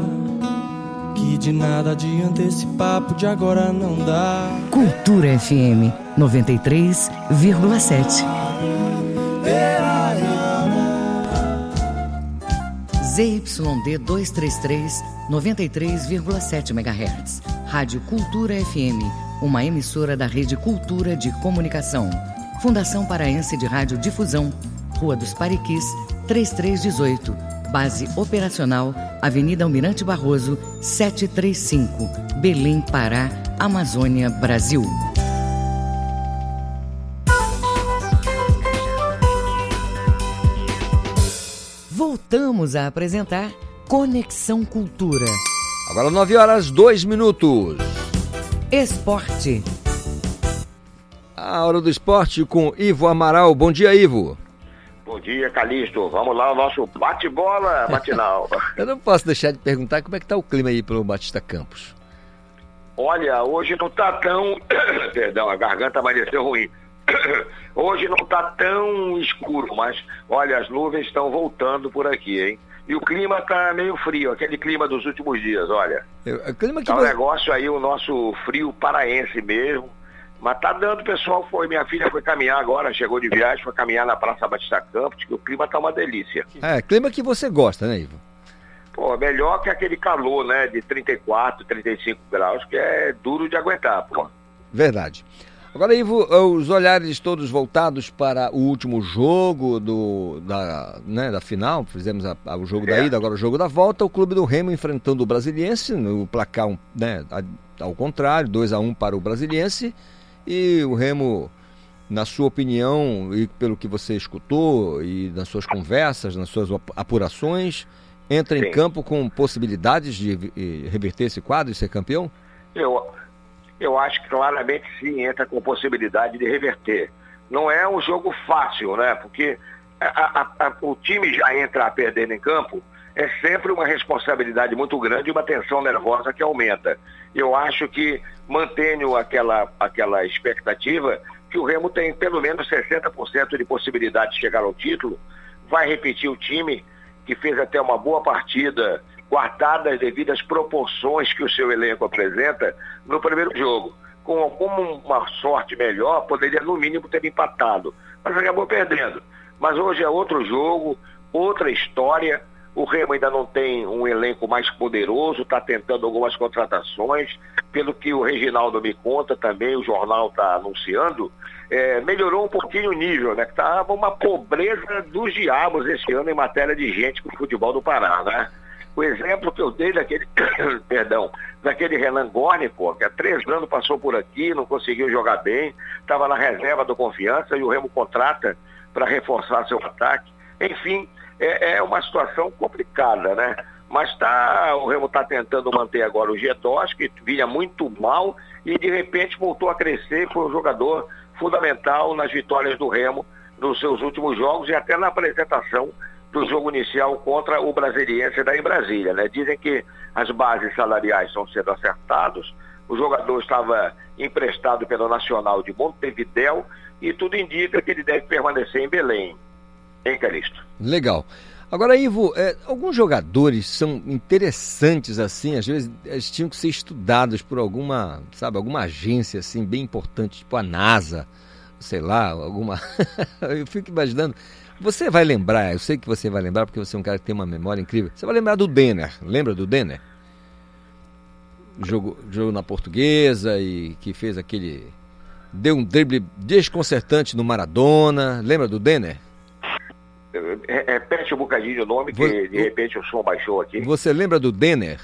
de nada adianta esse papo de agora não dá. Cultura FM 93,7. ZYD 233, 93,7 MHz. Rádio Cultura FM, uma emissora da Rede Cultura de Comunicação. Fundação Paraense de Rádio Difusão, Rua dos Pariquis, 3318. Base operacional, Avenida Almirante Barroso, 735, Belém, Pará, Amazônia, Brasil. Voltamos a apresentar Conexão Cultura. Agora 9 horas 2 minutos. Esporte. A hora do esporte com Ivo Amaral. Bom dia, Ivo. Bom dia, Calixto. Vamos lá, o nosso bate-bola matinal. Eu não posso deixar de perguntar como é que tá o clima aí pelo Batista Campos. Olha, hoje não tá tão. Perdão, a garganta amanheceu ruim. hoje não tá tão escuro, mas olha, as nuvens estão voltando por aqui, hein? E o clima tá meio frio, aquele clima dos últimos dias, olha. Eu, o clima que tá um negócio aí, o nosso frio paraense mesmo. Mas tá dando, pessoal foi. Minha filha foi caminhar agora, chegou de viagem, foi caminhar na Praça Batista Campos, que o clima tá uma delícia. É, clima que você gosta, né, Ivo? Pô, melhor que aquele calor, né, de 34, 35 graus, que é duro de aguentar, pô. Verdade. Agora, Ivo, os olhares todos voltados para o último jogo do, da, né, da final, fizemos a, a, o jogo é. da ida, agora o jogo da volta, o clube do Remo enfrentando o Brasiliense, no placar, né, ao contrário, 2 a 1 um para o Brasiliense, e o Remo, na sua opinião, e pelo que você escutou, e nas suas conversas, nas suas apurações, entra sim. em campo com possibilidades de reverter esse quadro e ser campeão? Eu, eu acho que claramente sim, entra com possibilidade de reverter. Não é um jogo fácil, né? Porque a, a, a, o time já entra perdendo em campo, é sempre uma responsabilidade muito grande e uma tensão nervosa que aumenta. Eu acho que mantenho aquela, aquela expectativa que o Remo tem pelo menos 60% de possibilidade de chegar ao título, vai repetir o time que fez até uma boa partida, guardada as devidas proporções que o seu elenco apresenta no primeiro jogo. Com alguma sorte melhor, poderia no mínimo ter empatado, mas acabou perdendo. Mas hoje é outro jogo, outra história o Remo ainda não tem um elenco mais poderoso, está tentando algumas contratações. Pelo que o Reginaldo me conta também, o jornal está anunciando, é, melhorou um pouquinho o nível, né? Estava uma pobreza dos diabos esse ano em matéria de gente com o futebol do Pará, né? O exemplo que eu dei daquele, perdão, daquele Renan Gorni, pô, que há três anos passou por aqui, não conseguiu jogar bem, estava na reserva do confiança e o Remo contrata para reforçar seu ataque. Enfim, é, é uma situação complicada, né? Mas tá, o Remo está tentando manter agora o G2, que vinha muito mal e de repente voltou a crescer, foi um jogador fundamental nas vitórias do Remo nos seus últimos jogos e até na apresentação do jogo inicial contra o Brasiliense da em Brasília. Né? Dizem que as bases salariais estão sendo acertadas, o jogador estava emprestado pelo Nacional de Montevidéu e tudo indica que ele deve permanecer em Belém. Hein, Calixto? Legal. Agora, Ivo, é, alguns jogadores são interessantes assim, às vezes eles tinham que ser estudados por alguma, sabe, alguma agência assim bem importante, tipo a NASA, sei lá, alguma. eu fico imaginando. Você vai lembrar, eu sei que você vai lembrar porque você é um cara que tem uma memória incrível. Você vai lembrar do Denner, lembra do Denner? Jogo, jogo na portuguesa e que fez aquele. Deu um drible desconcertante no Maradona. Lembra do Denner? Repete um bocadinho o nome, que de repente o som baixou aqui. Você lembra do Denner?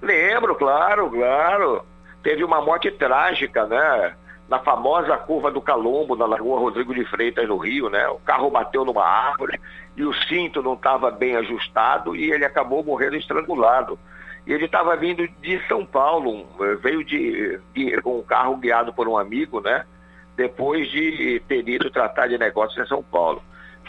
Lembro, claro, claro. Teve uma morte trágica, né? Na famosa curva do Calombo, na Lagoa Rodrigo de Freitas, no Rio, né? O carro bateu numa árvore e o cinto não estava bem ajustado e ele acabou morrendo estrangulado. E ele estava vindo de São Paulo, veio de, de, com um carro guiado por um amigo, né? Depois de ter ido tratar de negócios em São Paulo.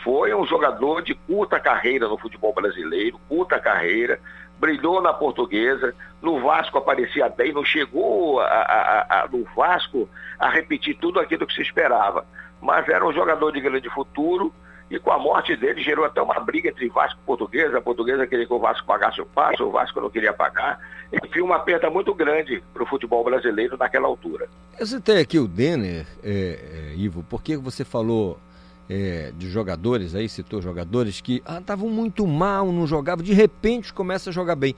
Foi um jogador de curta carreira no futebol brasileiro, curta carreira, brilhou na portuguesa, no Vasco aparecia bem, não chegou a, a, a, no Vasco a repetir tudo aquilo que se esperava. Mas era um jogador de grande futuro e com a morte dele gerou até uma briga entre Vasco e Portuguesa. A Portuguesa queria que o Vasco pagasse o passe, o Vasco não queria pagar. Enfim, uma perda muito grande para o futebol brasileiro naquela altura. Eu citei aqui o Denner, é, é, Ivo, porque você falou é, de jogadores aí, citou jogadores que estavam ah, muito mal, não jogavam, de repente começa a jogar bem.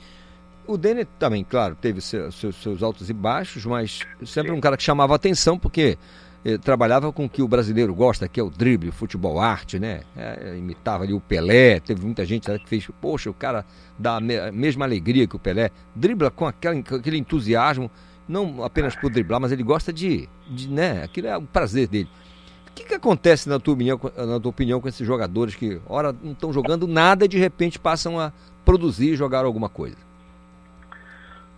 O Denner também, claro, teve seus, seus altos e baixos, mas sempre um cara que chamava atenção, porque eh, trabalhava com o que o brasileiro gosta, que é o drible, o futebol arte, né? É, imitava ali o Pelé, teve muita gente que fez, poxa, o cara dá a, me, a mesma alegria que o Pelé, dribla com, aquela, com aquele entusiasmo, não apenas por driblar, mas ele gosta de, de, né? Aquilo é o prazer dele. Que, que acontece na tua, opinião, na tua opinião com esses jogadores que, ora, não estão jogando nada e de repente passam a produzir e jogar alguma coisa?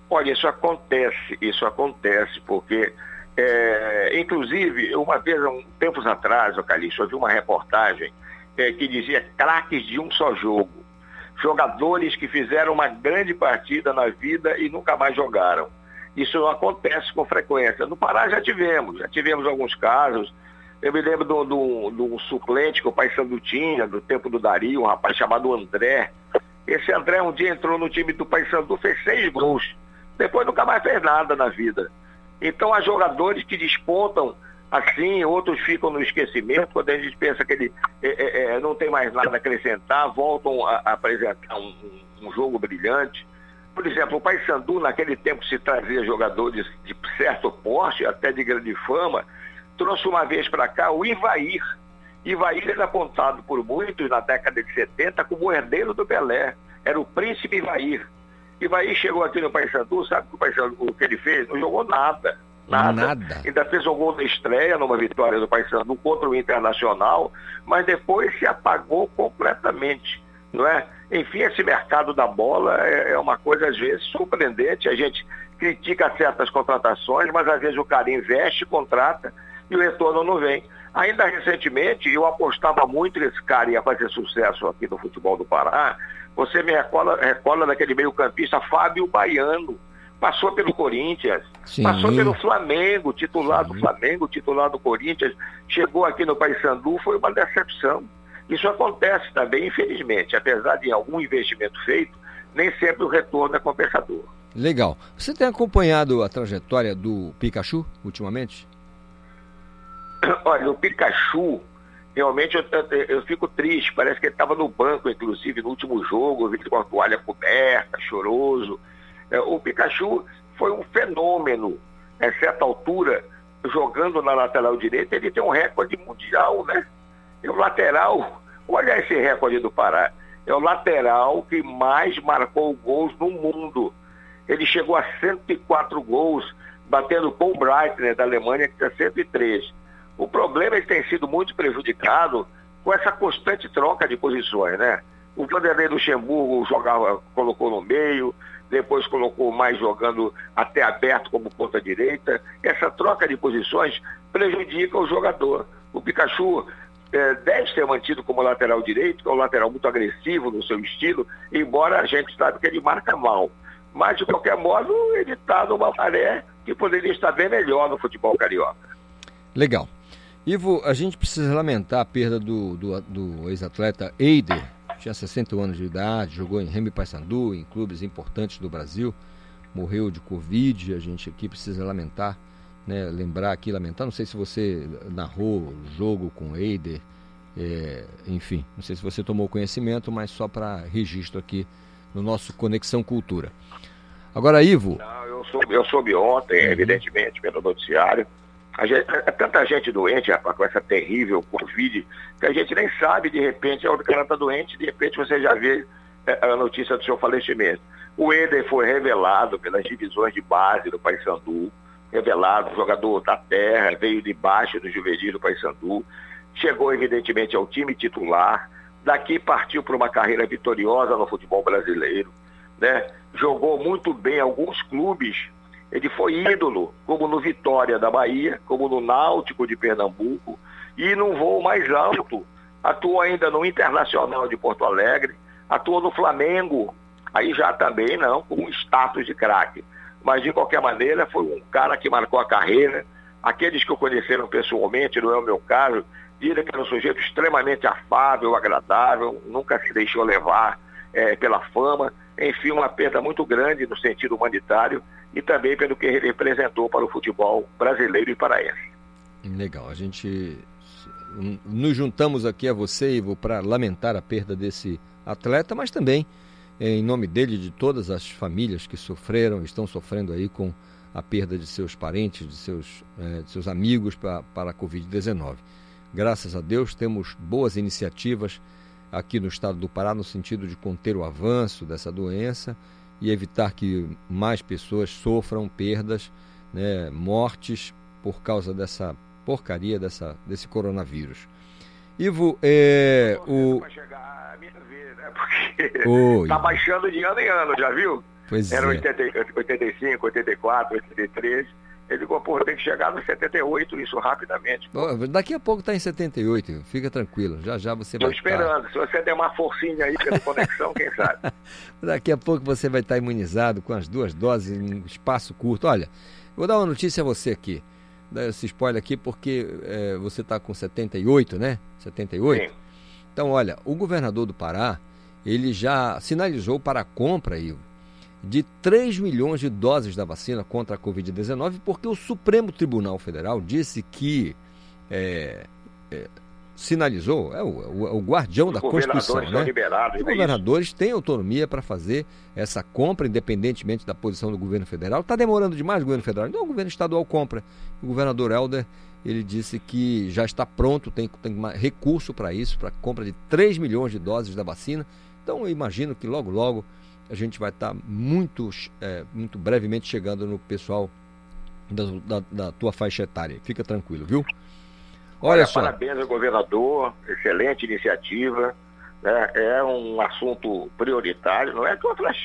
Olha, isso acontece, isso acontece, porque é, inclusive, uma vez, um tempos atrás, o Calixto, eu vi uma reportagem é, que dizia craques de um só jogo. Jogadores que fizeram uma grande partida na vida e nunca mais jogaram. Isso acontece com frequência. No Pará já tivemos, já tivemos alguns casos. Eu me lembro do, do suplente que o Paysandu tinha, do tempo do Dario, um rapaz chamado André. Esse André um dia entrou no time do Paysandu, fez seis gols. Depois nunca mais fez nada na vida. Então há jogadores que despontam assim, outros ficam no esquecimento, quando a gente pensa que ele é, é, é não tem mais nada a acrescentar, voltam a, a apresentar um, um, jogo brilhante. Por exemplo, o Paysandu, naquele tempo se trazia jogadores de certo porte, até de grande fama, trouxe uma vez para cá o Ivair. Ivair era apontado por muitos na década de 70 como herdeiro do Pelé. Era o príncipe Ivair. Ivaí chegou aqui no Paysandu, sabe o, Paysandu, o que ele fez? Não jogou nada. Nada. nada. Ainda fez um gol da estreia numa vitória do Paysandu contra o Internacional, mas depois se apagou completamente. Não é? Enfim, esse mercado da bola é, é uma coisa, às vezes, surpreendente. A gente critica certas contratações, mas às vezes o cara investe, contrata e o retorno não vem. Ainda recentemente, eu apostava muito que esse cara ia fazer sucesso aqui no futebol do Pará, você me recorda, recorda daquele meio-campista Fábio Baiano. Passou pelo Corinthians, Sim. passou pelo Flamengo, titular Sim. do Flamengo, titular do Corinthians, chegou aqui no Paysandu, foi uma decepção. Isso acontece também, infelizmente, apesar de algum investimento feito, nem sempre o retorno é compensador. Legal. Você tem acompanhado a trajetória do Pikachu ultimamente? Olha, o Pikachu, realmente eu, eu, eu, fico triste. Parece que ele estava no banco, inclusive, no último jogo, com a toalha coberta, choroso. É, o Pikachu foi um fenômeno, a certa altura, jogando na lateral direita, ele tem um recorde mundial, né? E o lateral, olha esse recorde do Pará, é o lateral que mais marcou gols no mundo. Ele chegou a 104 gols, batendo Paul Breitner da Alemanha, que tem 103. O problema é que tem sido muito prejudicado com essa constante troca de posições, né? O Vanderlei Luxemburgo jogava, colocou no meio, depois colocou mais jogando até aberto como ponta direita. Essa troca de posições prejudica o jogador. O Pikachu é, deve ser mantido como lateral direito, que é um lateral muito agressivo no seu estilo, embora a gente sabe que ele marca mal. Mas, de qualquer modo, ele está numa maré que poderia estar bem melhor no futebol carioca. Legal. Ivo, a gente precisa lamentar a perda do, do, do ex-atleta Eider, tinha 61 anos de idade, jogou em Remy Paysandu, em clubes importantes do Brasil, morreu de Covid, a gente aqui precisa lamentar, né, lembrar aqui, lamentar, não sei se você narrou o jogo com Eider, é, enfim, não sei se você tomou conhecimento, mas só para registro aqui no nosso Conexão Cultura. Agora, Ivo... Não, eu soube, eu soube ontem, uhum. evidentemente, pelo noticiário, Gente, é tanta gente doente, rapaz, com essa terrível Covid, que a gente nem sabe, de repente, o cara está doente, de repente você já vê é, a notícia do seu falecimento. O Eder foi revelado pelas divisões de base do Paysandu, revelado, jogador da terra, veio de baixo do juvenil do Paysandu, chegou evidentemente ao time titular, daqui partiu para uma carreira vitoriosa no futebol brasileiro, né? Jogou muito bem alguns clubes ele foi ídolo, como no Vitória da Bahia, como no Náutico de Pernambuco, e num voo mais alto. Atuou ainda no Internacional de Porto Alegre, atuou no Flamengo, aí já também não, com um status de craque. Mas de qualquer maneira, foi um cara que marcou a carreira. Aqueles que o conheceram pessoalmente, não é o meu caso, dizem que era um sujeito extremamente afável, agradável, nunca se deixou levar é, pela fama. Enfim, uma perda muito grande no sentido humanitário e também pelo que ele representou para o futebol brasileiro e paraense. Legal, a gente nos juntamos aqui a você, Ivo, para lamentar a perda desse atleta, mas também em nome dele de todas as famílias que sofreram, estão sofrendo aí com a perda de seus parentes, de seus, é, de seus amigos para, para a Covid-19. Graças a Deus temos boas iniciativas aqui no estado do Pará no sentido de conter o avanço dessa doença e evitar que mais pessoas sofram perdas, né, mortes por causa dessa porcaria dessa, desse coronavírus. Ivo, é, o... né? Porque Oi. tá baixando de ano em ano, já viu? Pois Era é. 80, 85, 84, 83. Ele falou, pô, tem que chegar no 78, isso rapidamente. daqui a pouco está em 78, fica tranquilo. Já já você Tô vai esperando. Estar... Se você der uma forcinha aí pela conexão, quem sabe? daqui a pouco você vai estar imunizado com as duas doses em um espaço curto. Olha, vou dar uma notícia a você aqui. Dá esse spoiler aqui porque é, você está com 78, né? 78? Sim. Então, olha, o governador do Pará, ele já sinalizou para a compra, Ivo, de 3 milhões de doses da vacina contra a Covid-19, porque o Supremo Tribunal Federal disse que é, é, sinalizou, é o, o, o guardião da Constituição, né? Os é governadores têm autonomia para fazer essa compra, independentemente da posição do governo federal. Está demorando demais o governo federal, então o governo estadual compra. O governador Helder, ele disse que já está pronto, tem, tem recurso para isso, para compra de 3 milhões de doses da vacina. Então eu imagino que logo, logo a gente vai estar muito, é, muito brevemente chegando no pessoal da, da, da, tua faixa etária. Fica tranquilo, viu? Olha, Olha só. Parabéns ao governador, excelente iniciativa. Né? É um assunto prioritário, não é que outras,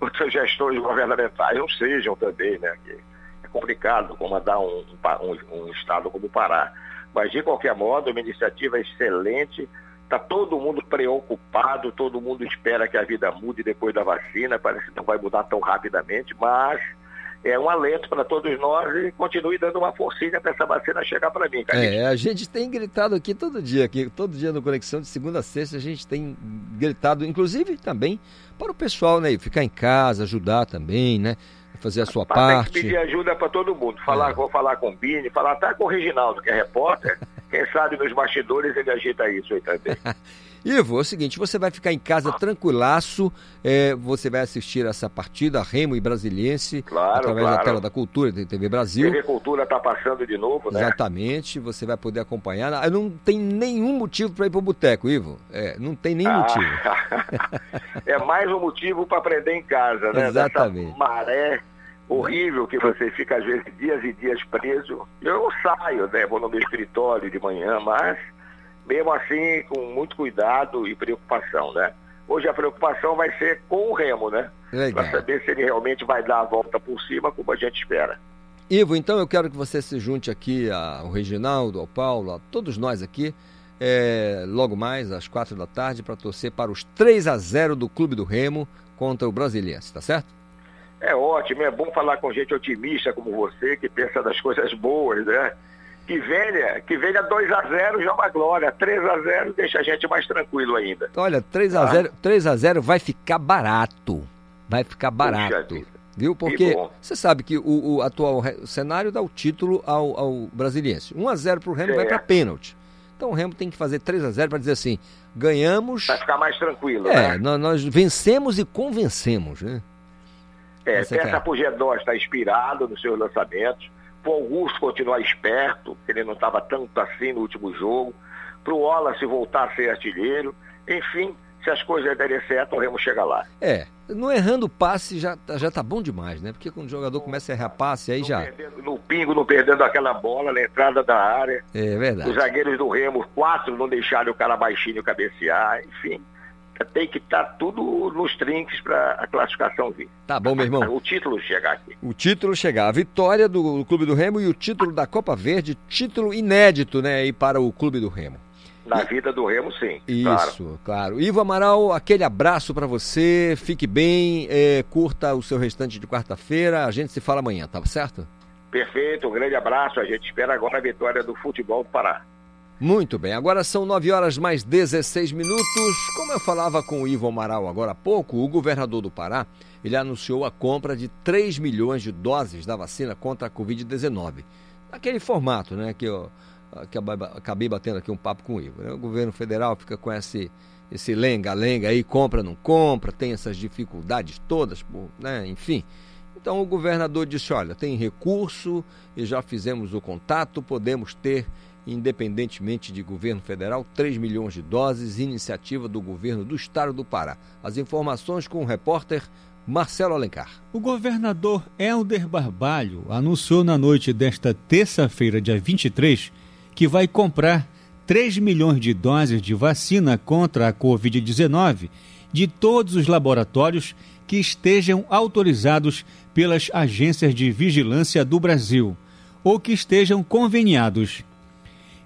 outras gestões governamentais não sejam também, né? É complicado comandar um, um, um estado como o Pará. Mas, de qualquer modo, uma iniciativa excelente Está todo mundo preocupado, todo mundo espera que a vida mude depois da vacina, parece que não vai mudar tão rapidamente, mas é um alento para todos nós e continue dando uma forcinha para essa vacina chegar para mim. É, a gente tem gritado aqui todo dia, aqui, todo dia no Conexão, de segunda a sexta, a gente tem gritado, inclusive também para o pessoal, né? Ficar em casa, ajudar também, né? Fazer a sua parte. Tem que pedir ajuda para todo mundo. Falar, é. Vou falar com o Bini, falar até com o Reginaldo, que é repórter. Quem sabe nos bastidores ele agita isso aí também. Ivo, é o seguinte, você vai ficar em casa tranquilaço, é, você vai assistir essa partida, Remo e Brasiliense, claro, através claro. da tela da Cultura, da TV Brasil. TV Cultura está passando de novo, né? Exatamente, você vai poder acompanhar. Ah, não tem nenhum motivo para ir para o boteco, Ivo. É, não tem nenhum ah. motivo. é mais um motivo para aprender em casa, né? Exatamente. Dessa maré horrível que você fica às vezes dias e dias preso. Eu saio, né? Vou no meu escritório de manhã, mas mesmo assim com muito cuidado e preocupação, né? Hoje a preocupação vai ser com o Remo, né? Para saber se ele realmente vai dar a volta por cima, como a gente espera. Ivo, então eu quero que você se junte aqui ao Reginaldo, ao Paulo, a todos nós aqui, é, logo mais às quatro da tarde, para torcer para os 3 a 0 do Clube do Remo contra o Brasiliense, tá certo? É ótimo, é bom falar com gente otimista como você, que pensa das coisas boas, né? Que venha, que venha 2 a 0 já é uma glória, 3 a 0 deixa a gente mais tranquilo ainda. Olha, 3 a 0, 3 a 0 vai ficar barato. Vai ficar barato. Viu? Porque você sabe que o, o atual cenário dá o título ao, ao Brasiliense. 1 a 0 para o Remo é. vai para pênalti. Então o Remo tem que fazer 3 a 0 para dizer assim, ganhamos. Vai ficar mais tranquilo, é, né? Nós, nós vencemos e convencemos, né? É, Você peça para o Gedó estar inspirado nos seus lançamentos. Para o Augusto continuar esperto, ele não estava tanto assim no último jogo. Para o Wallace voltar a ser artilheiro. Enfim, se as coisas derem certo, o Remo chega lá. É, não errando passe já, já tá bom demais, né? Porque quando o jogador começa a errar passe, aí não já. Perdendo, no pingo, não perdendo aquela bola na entrada da área. É verdade. Os zagueiros do Remo, quatro não deixaram o cara baixinho cabecear, enfim. Tem que estar tá tudo nos trinques para a classificação vir. Tá bom, meu irmão. O título chegar aqui. O título chegar. A vitória do, do Clube do Remo e o título da Copa Verde, título inédito, né, aí para o Clube do Remo. Na vida do Remo, sim. Isso, claro. claro. Ivo Amaral, aquele abraço para você. Fique bem, é, curta o seu restante de quarta-feira. A gente se fala amanhã, tá certo? Perfeito, um grande abraço. A gente espera agora a vitória do futebol do Pará. Muito bem, agora são 9 horas mais 16 minutos. Como eu falava com o Ivo Amaral agora há pouco, o governador do Pará, ele anunciou a compra de 3 milhões de doses da vacina contra a Covid-19. Naquele formato, né, que eu que acabei batendo aqui um papo com o Ivo. Né? O governo federal fica com esse esse lenga-lenga aí, compra, não compra, tem essas dificuldades todas, né? enfim. Então o governador disse: olha, tem recurso e já fizemos o contato, podemos ter, independentemente de governo federal, 3 milhões de doses, iniciativa do governo do estado do Pará. As informações com o repórter Marcelo Alencar. O governador Helder Barbalho anunciou na noite desta terça-feira, dia 23, que vai comprar 3 milhões de doses de vacina contra a Covid-19 de todos os laboratórios que estejam autorizados pelas agências de vigilância do Brasil ou que estejam conveniados.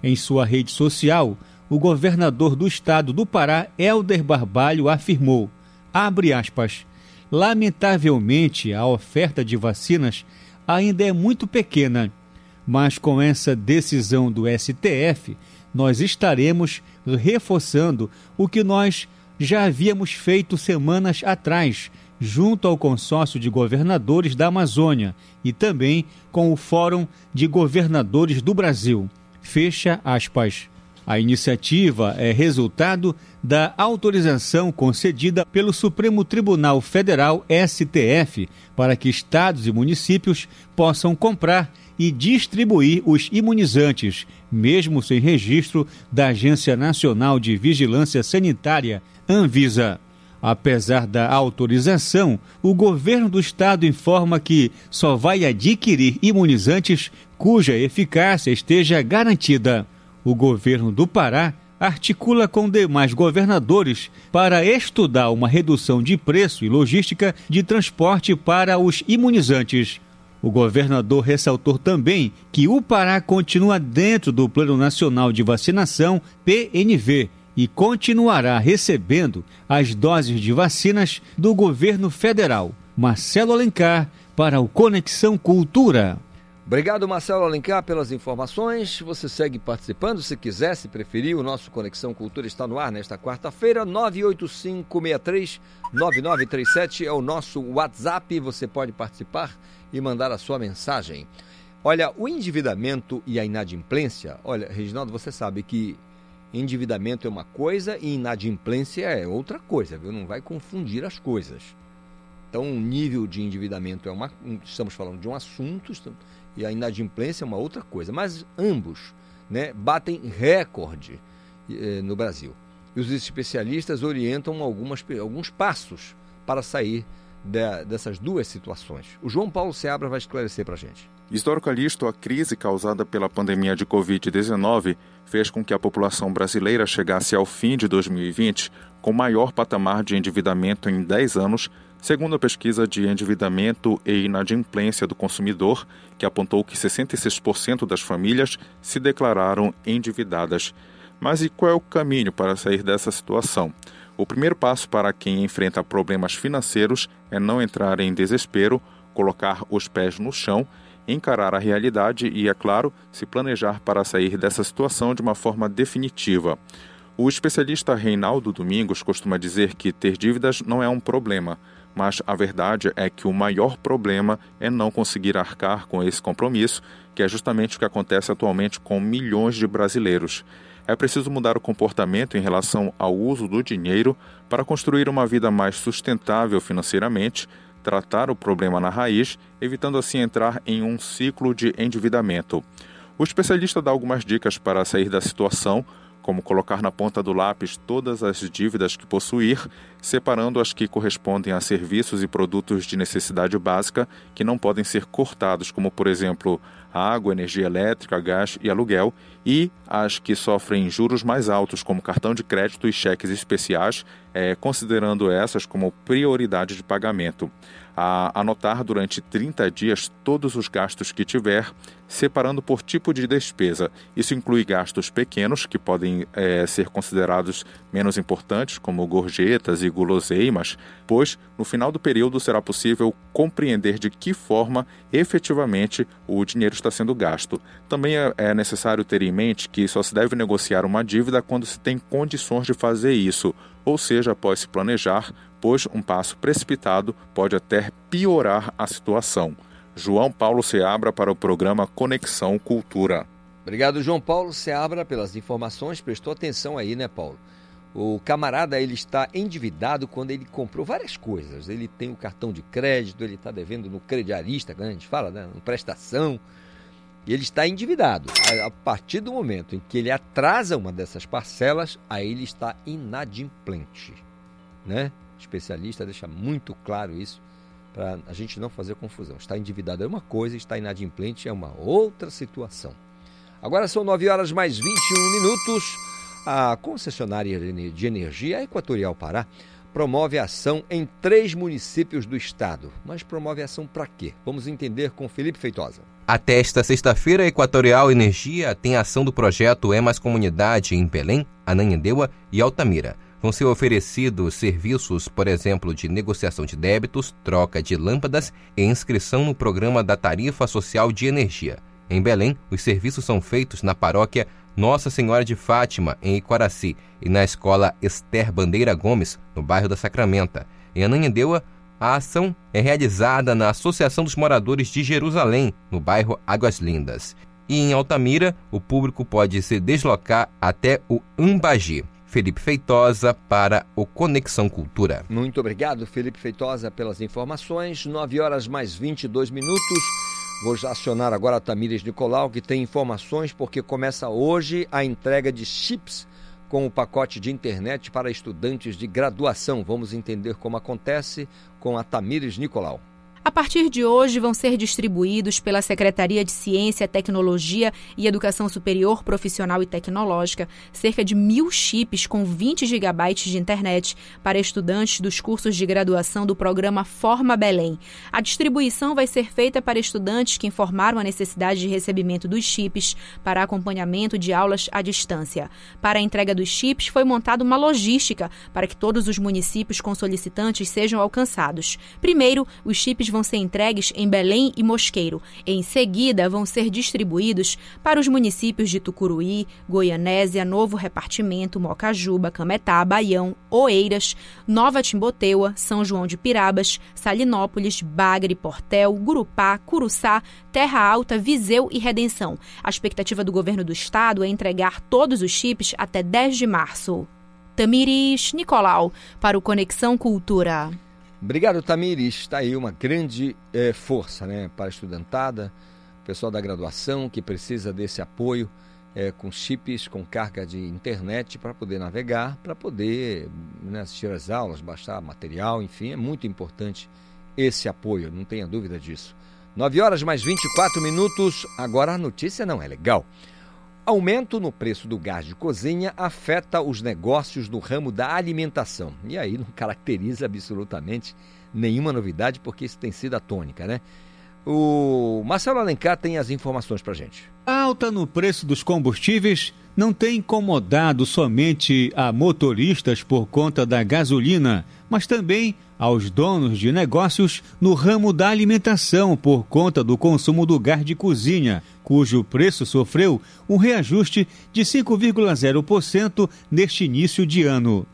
Em sua rede social, o governador do estado do Pará, Helder Barbalho, afirmou, abre aspas, lamentavelmente a oferta de vacinas ainda é muito pequena mas com essa decisão do STF, nós estaremos reforçando o que nós já havíamos feito semanas atrás, junto ao consórcio de governadores da Amazônia e também com o Fórum de Governadores do Brasil. Fecha aspas. A iniciativa é resultado da autorização concedida pelo Supremo Tribunal Federal STF para que estados e municípios possam comprar e distribuir os imunizantes, mesmo sem registro da Agência Nacional de Vigilância Sanitária, Anvisa. Apesar da autorização, o governo do estado informa que só vai adquirir imunizantes cuja eficácia esteja garantida. O governo do Pará articula com demais governadores para estudar uma redução de preço e logística de transporte para os imunizantes. O governador ressaltou também que o Pará continua dentro do Plano Nacional de Vacinação, PNV, e continuará recebendo as doses de vacinas do governo federal. Marcelo Alencar, para o Conexão Cultura. Obrigado, Marcelo Alencar, pelas informações. Você segue participando, se quiser, se preferir. O nosso Conexão Cultura está no ar nesta quarta-feira. 985639937 é o nosso WhatsApp. Você pode participar e mandar a sua mensagem. Olha, o endividamento e a inadimplência. Olha, Reginaldo, você sabe que endividamento é uma coisa e inadimplência é outra coisa, viu? Não vai confundir as coisas. Então, o nível de endividamento é uma. Estamos falando de um assunto e a inadimplência é uma outra coisa. Mas ambos né, batem recorde eh, no Brasil. E os especialistas orientam algumas, alguns passos para sair de, dessas duas situações. O João Paulo Seabra vai esclarecer para a gente. Histórico a crise causada pela pandemia de Covid-19 fez com que a população brasileira chegasse ao fim de 2020 com maior patamar de endividamento em 10 anos, segundo a pesquisa de endividamento e inadimplência do consumidor, que apontou que 66% das famílias se declararam endividadas. Mas e qual é o caminho para sair dessa situação? O primeiro passo para quem enfrenta problemas financeiros é não entrar em desespero, colocar os pés no chão, encarar a realidade e, é claro, se planejar para sair dessa situação de uma forma definitiva. O especialista Reinaldo Domingos costuma dizer que ter dívidas não é um problema, mas a verdade é que o maior problema é não conseguir arcar com esse compromisso, que é justamente o que acontece atualmente com milhões de brasileiros. É preciso mudar o comportamento em relação ao uso do dinheiro para construir uma vida mais sustentável financeiramente, tratar o problema na raiz, evitando assim entrar em um ciclo de endividamento. O especialista dá algumas dicas para sair da situação, como colocar na ponta do lápis todas as dívidas que possuir, separando as que correspondem a serviços e produtos de necessidade básica que não podem ser cortados, como por exemplo água, energia elétrica, gás e aluguel, e as que sofrem juros mais altos, como cartão de crédito e cheques especiais, é, considerando essas como prioridade de pagamento. A anotar durante 30 dias todos os gastos que tiver, separando por tipo de despesa. Isso inclui gastos pequenos, que podem é, ser considerados menos importantes, como gorjetas e guloseimas, pois no final do período será possível compreender de que forma efetivamente o dinheiro está sendo gasto. Também é, é necessário ter em mente que só se deve negociar uma dívida quando se tem condições de fazer isso, ou seja, após se planejar, pois um passo precipitado pode até piorar a situação. João Paulo Seabra para o programa Conexão Cultura. Obrigado, João Paulo Seabra, pelas informações. Prestou atenção aí, né, Paulo? O camarada ele está endividado quando ele comprou várias coisas. Ele tem o cartão de crédito, ele está devendo no crediarista, que a gente fala, né? No prestação. E ele está endividado. A partir do momento em que ele atrasa uma dessas parcelas, aí ele está inadimplente. Né? Especialista deixa muito claro isso para a gente não fazer confusão. Está endividado é uma coisa, está inadimplente é uma outra situação. Agora são 9 horas mais 21 minutos. A concessionária de energia Equatorial Pará promove ação em três municípios do estado. Mas promove ação para quê? Vamos entender com Felipe Feitosa. Até esta sexta-feira, Equatorial Energia tem ação do projeto É Mais Comunidade em Belém, Ananindeua e Altamira. Vão ser oferecidos serviços, por exemplo, de negociação de débitos, troca de lâmpadas e inscrição no programa da Tarifa Social de Energia. Em Belém, os serviços são feitos na paróquia Nossa Senhora de Fátima, em Iquaraci, e na escola Esther Bandeira Gomes, no bairro da Sacramenta. Em Ananindeua, a ação é realizada na Associação dos Moradores de Jerusalém, no bairro Águas Lindas. E em Altamira, o público pode se deslocar até o Ambagi. Felipe Feitosa para o Conexão Cultura. Muito obrigado, Felipe Feitosa, pelas informações. 9 horas mais 22 minutos. Vou acionar agora a Tamires Nicolau, que tem informações, porque começa hoje a entrega de chips com o pacote de internet para estudantes de graduação. Vamos entender como acontece com a Tamires Nicolau. A partir de hoje, vão ser distribuídos pela Secretaria de Ciência, Tecnologia e Educação Superior Profissional e Tecnológica cerca de mil chips com 20 gigabytes de internet para estudantes dos cursos de graduação do programa Forma Belém. A distribuição vai ser feita para estudantes que informaram a necessidade de recebimento dos chips para acompanhamento de aulas à distância. Para a entrega dos chips, foi montada uma logística para que todos os municípios com solicitantes sejam alcançados. Primeiro, os chips vão ser entregues em Belém e Mosqueiro. Em seguida, vão ser distribuídos para os municípios de Tucuruí, Goianésia, Novo Repartimento, Mocajuba, Cametá, Baião, Oeiras, Nova Timboteua, São João de Pirabas, Salinópolis, Bagre, Portel, Gurupá, Curuçá, Terra Alta, Viseu e Redenção. A expectativa do governo do estado é entregar todos os chips até 10 de março. Tamiris Nicolau, para o Conexão Cultura. Obrigado, Tamires. Está aí uma grande é, força né, para a estudantada, pessoal da graduação que precisa desse apoio é, com chips, com carga de internet para poder navegar, para poder né, assistir às aulas, baixar material, enfim, é muito importante esse apoio, não tenha dúvida disso. 9 horas mais 24 minutos, agora a notícia não é legal. Aumento no preço do gás de cozinha afeta os negócios no ramo da alimentação. E aí não caracteriza absolutamente nenhuma novidade, porque isso tem sido a tônica, né? O Marcelo Alencar tem as informações para gente. Alta no preço dos combustíveis não tem incomodado somente a motoristas por conta da gasolina, mas também aos donos de negócios no ramo da alimentação por conta do consumo do gás de cozinha, cujo preço sofreu um reajuste de 5,0% neste início de ano.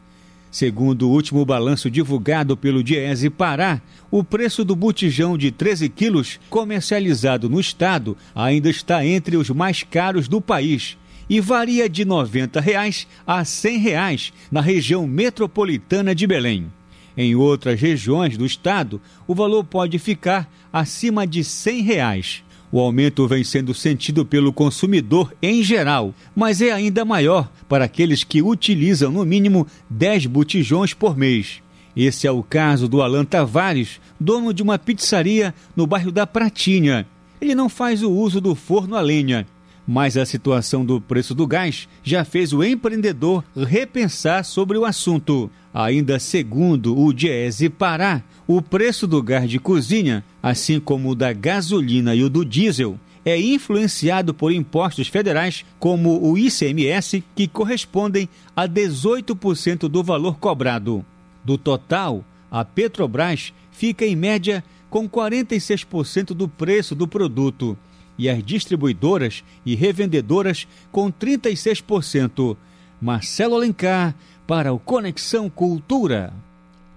Segundo o último balanço divulgado pelo Diese Pará, o preço do botijão de 13 quilos comercializado no estado ainda está entre os mais caros do país e varia de 90 reais a 100 reais na região metropolitana de Belém. Em outras regiões do estado, o valor pode ficar acima de 100 reais. O aumento vem sendo sentido pelo consumidor em geral, mas é ainda maior para aqueles que utilizam no mínimo 10 botijões por mês. Esse é o caso do Alan Tavares, dono de uma pizzaria no bairro da Pratinha. Ele não faz o uso do forno a lenha, mas a situação do preço do gás já fez o empreendedor repensar sobre o assunto. Ainda segundo o Diese Pará, o preço do gás de cozinha, assim como o da gasolina e o do diesel, é influenciado por impostos federais, como o ICMS, que correspondem a 18% do valor cobrado. Do total, a Petrobras fica em média com 46% do preço do produto e as distribuidoras e revendedoras com 36%. Marcelo Alencar para o Conexão Cultura.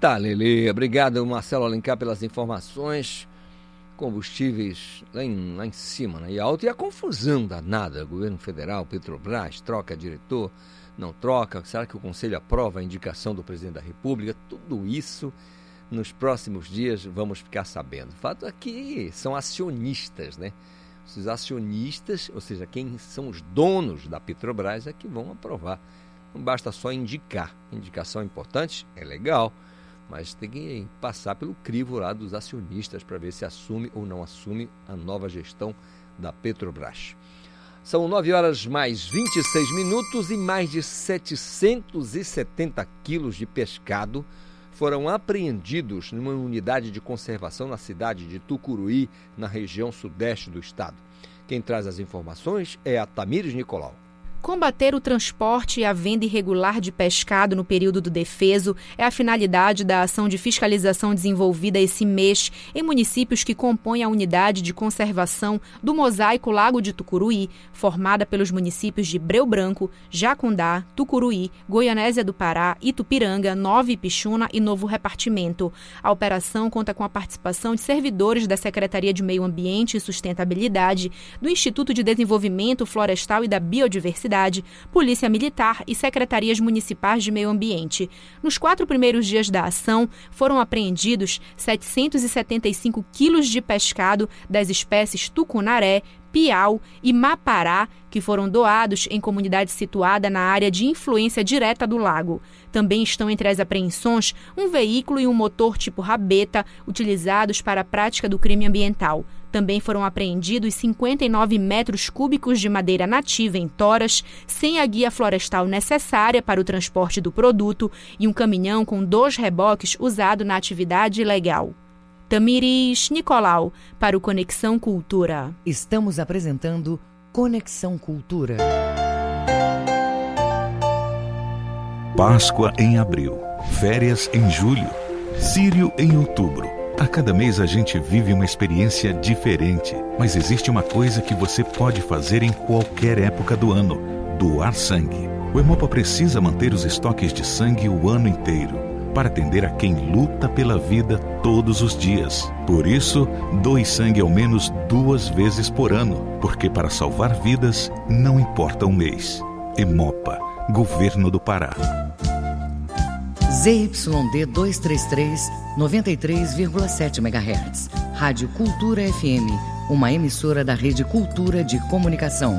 Tá, Lele. Obrigado, Marcelo Alencar, pelas informações. Combustíveis lá em, lá em cima, né? E alto. E a confusão danada. Governo Federal, Petrobras, troca diretor, não troca. Será que o Conselho aprova a indicação do presidente da República? Tudo isso nos próximos dias vamos ficar sabendo. O fato é que são acionistas, né? Os acionistas, ou seja, quem são os donos da Petrobras, é que vão aprovar. Não basta só indicar. Indicação importante, é legal mas tem que passar pelo crivo lá dos acionistas para ver se assume ou não assume a nova gestão da Petrobras. São 9 horas mais 26 minutos e mais de 770 quilos de pescado foram apreendidos numa unidade de conservação na cidade de Tucuruí, na região sudeste do estado. Quem traz as informações é a Tamires Nicolau. Combater o transporte e a venda irregular de pescado no período do defeso é a finalidade da ação de fiscalização desenvolvida esse mês em municípios que compõem a unidade de conservação do Mosaico Lago de Tucuruí, formada pelos municípios de Breu Branco, Jacundá, Tucuruí, Goianésia do Pará, Itupiranga, Nova Ipixuna e Novo Repartimento. A operação conta com a participação de servidores da Secretaria de Meio Ambiente e Sustentabilidade, do Instituto de Desenvolvimento Florestal e da Biodiversidade cidade, Polícia Militar e secretarias municipais de meio ambiente. Nos quatro primeiros dias da ação, foram apreendidos 775 quilos de pescado das espécies tucunaré, piau e mapará, que foram doados em comunidade situada na área de influência direta do lago. Também estão entre as apreensões um veículo e um motor tipo rabeta, utilizados para a prática do crime ambiental. Também foram apreendidos 59 metros cúbicos de madeira nativa em toras, sem a guia florestal necessária para o transporte do produto e um caminhão com dois reboques usado na atividade ilegal. Tamiris Nicolau, para o Conexão Cultura. Estamos apresentando Conexão Cultura. Páscoa em abril, férias em julho, Sírio em outubro. A cada mês a gente vive uma experiência diferente, mas existe uma coisa que você pode fazer em qualquer época do ano: doar sangue. O Hemopa precisa manter os estoques de sangue o ano inteiro para atender a quem luta pela vida todos os dias. Por isso, doe sangue ao menos duas vezes por ano, porque para salvar vidas não importa o um mês. Hemopa, Governo do Pará. ZYD 233, 93,7 MHz. Rádio Cultura FM, uma emissora da Rede Cultura de Comunicação.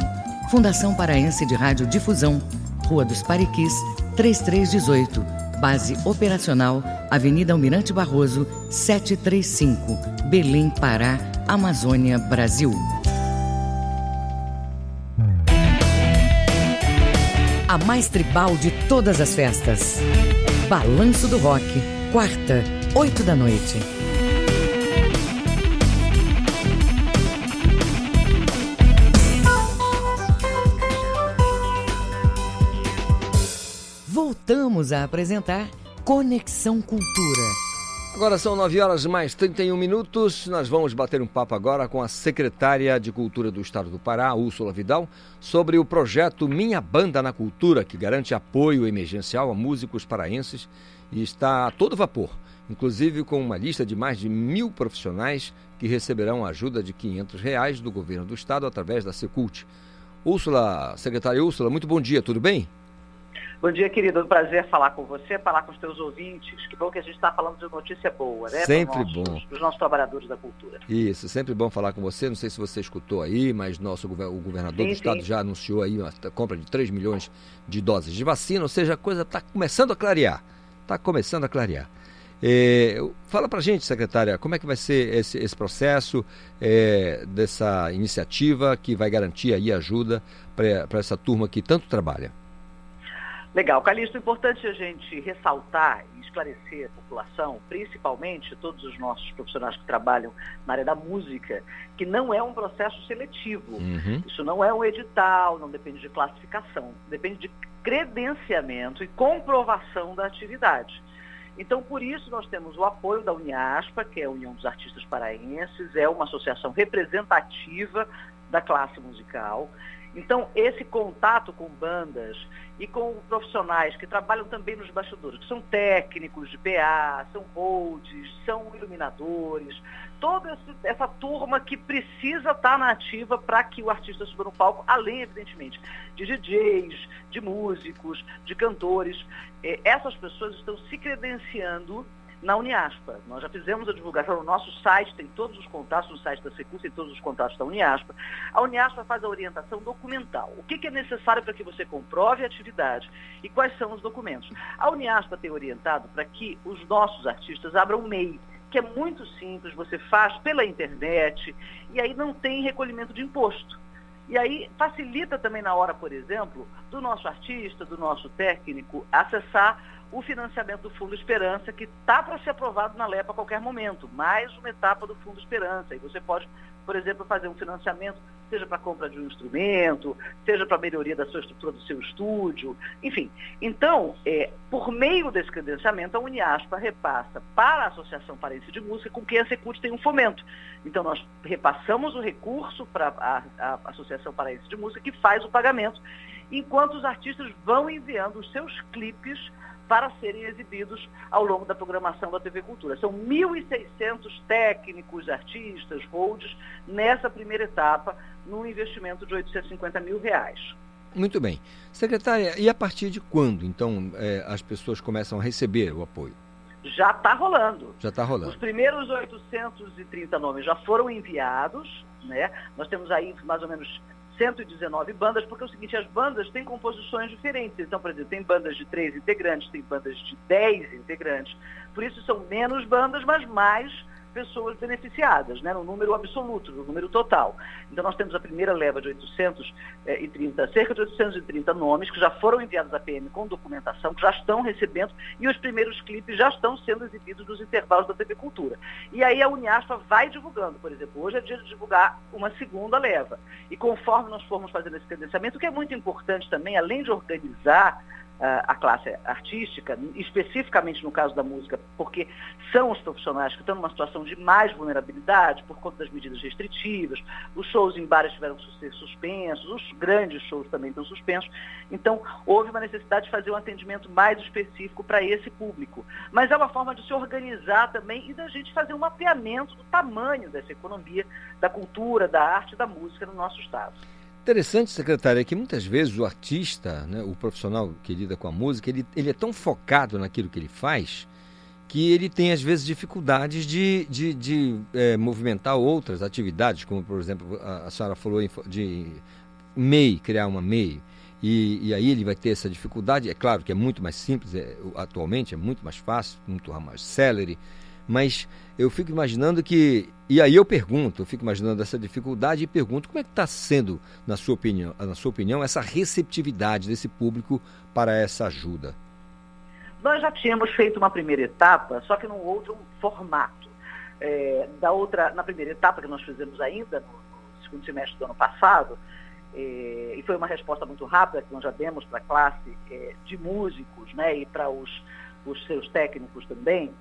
Fundação Paraense de Rádio Difusão, Rua dos Pariquis, 3318. Base operacional, Avenida Almirante Barroso, 735, Belém, Pará, Amazônia, Brasil. A mais tribal de todas as festas. Balanço do Rock, quarta, 8 da noite. Voltamos a apresentar Conexão Cultura. Agora são 9 horas mais 31 minutos. Nós vamos bater um papo agora com a secretária de Cultura do Estado do Pará, Úrsula Vidal, sobre o projeto Minha Banda na Cultura, que garante apoio emergencial a músicos paraenses e está a todo vapor, inclusive com uma lista de mais de mil profissionais que receberão ajuda de 500 reais do governo do Estado através da Secult. Úrsula, secretária Úrsula, muito bom dia, tudo bem? Bom dia, querido. É um prazer falar com você, falar com os teus ouvintes. Que bom que a gente está falando de notícia boa, né? Sempre nossos, bom. Dos nossos trabalhadores da cultura. Isso, sempre bom falar com você. Não sei se você escutou aí, mas nosso o governador Sim, do estado sim. já anunciou aí uma compra de 3 milhões de doses de vacina, ou seja, a coisa está começando a clarear. Está começando a clarear. É, fala pra gente, secretária, como é que vai ser esse, esse processo é, dessa iniciativa que vai garantir aí ajuda para essa turma que tanto trabalha? Legal. Calixto, é importante a gente ressaltar e esclarecer a população, principalmente todos os nossos profissionais que trabalham na área da música, que não é um processo seletivo. Uhum. Isso não é um edital, não depende de classificação, depende de credenciamento e comprovação da atividade. Então, por isso, nós temos o apoio da Uniaspa, que é a União dos Artistas Paraenses, é uma associação representativa da classe musical. Então, esse contato com bandas e com profissionais que trabalham também nos bastidores, que são técnicos de PA, são holds, são iluminadores, toda essa turma que precisa estar na ativa para que o artista suba no palco, além, evidentemente, de DJs, de músicos, de cantores. Eh, Essas pessoas estão se credenciando na Uniaspa. Nós já fizemos a divulgação no nosso site, tem todos os contatos no site da Secul, tem todos os contatos da Uniaspa. A Uniaspa faz a orientação documental. O que, é necessário para que você comprove a atividade e quais são os documentos? A Uniaspa tem orientado para que os nossos artistas abram MEI, que é muito simples, você faz pela internet e aí não tem recolhimento de imposto. E aí facilita também na hora, por exemplo, do nosso artista, do nosso técnico, acessar o financiamento do Fundo Esperança, que está para ser aprovado na LEPA a qualquer momento, mais uma etapa do Fundo Esperança. E você pode, por exemplo, fazer um financiamento, seja para compra de um instrumento, seja para melhoria da sua estrutura do seu estúdio, enfim. Então, é, por meio desse credenciamento, a Uniaspa repassa para a Associação Paraense de Música, com quem a Secult tem um fomento. Então, nós repassamos o recurso para a, a Associação Paraense de Música, que faz o pagamento, enquanto os artistas vão enviando os seus clipes para serem exibidos ao longo da programação da TV Cultura. São 1.600 técnicos, artistas, holds, nessa primeira etapa, num investimento de 850 mil reais. Muito bem. Secretária, e a partir de quando, então, é, as pessoas começam a receber o apoio? Já está rolando. Já está rolando. Os primeiros 830 nomes já foram enviados, né? Nós temos aí mais ou menos 119 bandas, porque é o seguinte, as bandas têm composições diferentes. Então, por exemplo, tem bandas de três integrantes, tem bandas de 10 integrantes. Por isso são menos bandas, mas mais pessoas beneficiadas, né, no número absoluto, no número total. Então nós temos a primeira leva de 830, cerca de 830 nomes que já foram enviados à PM com documentação, que já estão recebendo e os primeiros clipes já estão sendo exibidos nos intervalos da TV Cultura. E aí a Uniaspa vai divulgando, por exemplo, hoje é dia de divulgar uma segunda leva. E conforme nós formos fazendo esse credenciamento, o que é muito importante também, além de organizar a classe artística, especificamente no caso da música, porque são os profissionais que estão numa situação de mais vulnerabilidade por conta das medidas restritivas, os shows em bares tiveram que ser suspensos, os grandes shows também estão suspensos. Então, houve uma necessidade de fazer um atendimento mais específico para esse público. Mas é uma forma de se organizar também e da gente fazer um mapeamento do tamanho dessa economia, da cultura, da arte, da música no nosso estado. Interessante, secretária, é que muitas vezes o artista, né, o profissional que lida com a música, ele, ele é tão focado naquilo que ele faz que ele tem, às vezes, dificuldades de, de, de é, movimentar outras atividades, como, por exemplo, a, a senhora falou de MEI, criar uma MEI, e, e, aí ele vai ter essa dificuldade. É claro que é muito mais simples, é, atualmente é muito mais fácil, muito mais celery, mas eu fico imaginando que. E aí eu pergunto, eu fico imaginando essa dificuldade e pergunto como é que está sendo, na sua opinião, na sua opinião, essa receptividade desse público para essa ajuda. Nós já tínhamos feito uma primeira etapa, só que num outro formato. É, da outra, na primeira etapa que nós fizemos ainda, no, segundo semestre do ano passado, é, e foi uma resposta muito rápida que nós já demos para a classe é, de músicos né, e para os, os seus técnicos também,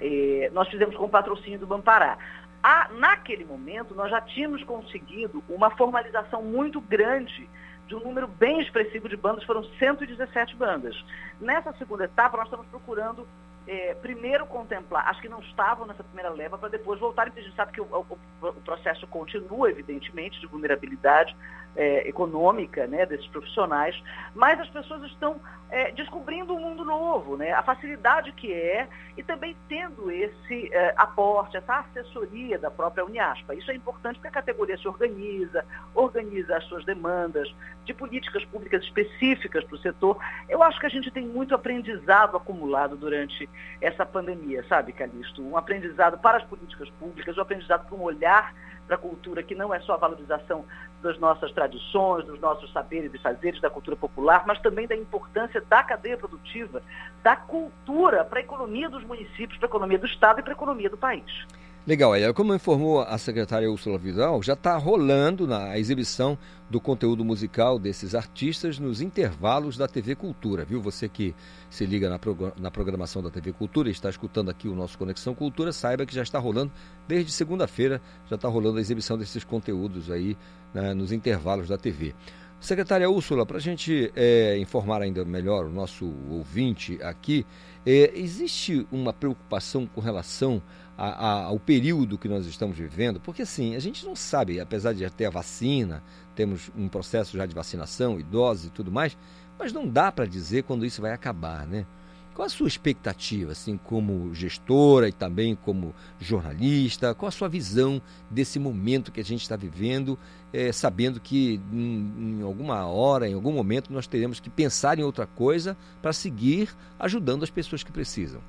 é, nós fizemos com o patrocínio do Bampará. Ah, naquele momento, nós já tínhamos conseguido uma formalização muito grande de um número bem expressivo de bandas, foram 117 bandas. Nessa segunda etapa, nós estamos procurando é, primeiro contemplar as que não estavam nessa primeira leva para depois porque a gente sabe que o, o, o processo continua, evidentemente, de vulnerabilidade é, econômica né, desses profissionais, mas as pessoas estão é, descobrindo um mundo novo, né, a facilidade que é e também tendo esse é, aporte, essa assessoria da própria Uniaspa. Isso é importante porque a categoria se organiza, organiza as suas demandas de políticas públicas específicas para o setor. Eu acho que a gente tem muito aprendizado acumulado durante essa pandemia, sabe, Calixto? Um aprendizado para as políticas públicas, um aprendizado para um olhar para a cultura que não é só a valorização das nossas tradições, dos nossos saberes e fazeres, da cultura popular, mas também da importância da cadeia produtiva, da cultura para a economia dos municípios, para a economia do Estado e para a economia do país. Legal, Ela. Como informou a secretária Úrsula Vidal, já está rolando na exibição do conteúdo musical desses artistas nos intervalos da TV Cultura, viu? Você que se liga na, na programação da TV Cultura e está escutando aqui o nosso Conexão Cultura, saiba que já está rolando, desde segunda-feira, já está rolando a exibição desses conteúdos aí né, nos intervalos da TV. Secretária Úrsula, para a gente é, informar ainda melhor o nosso ouvinte aqui, é, existe uma preocupação com relação a, a, ao período que nós estamos vivendo, porque assim, a gente não sabe, apesar de já ter a vacina, temos um processo já de vacinação, idosos e tudo mais, mas não dá para dizer quando isso vai acabar, né? Qual a sua expectativa, assim, como gestora e também como jornalista? Qual a sua visão desse momento que a gente está vivendo, é, sabendo que em, em, alguma hora, em algum momento, nós teremos que pensar em outra coisa para seguir ajudando as pessoas que precisam?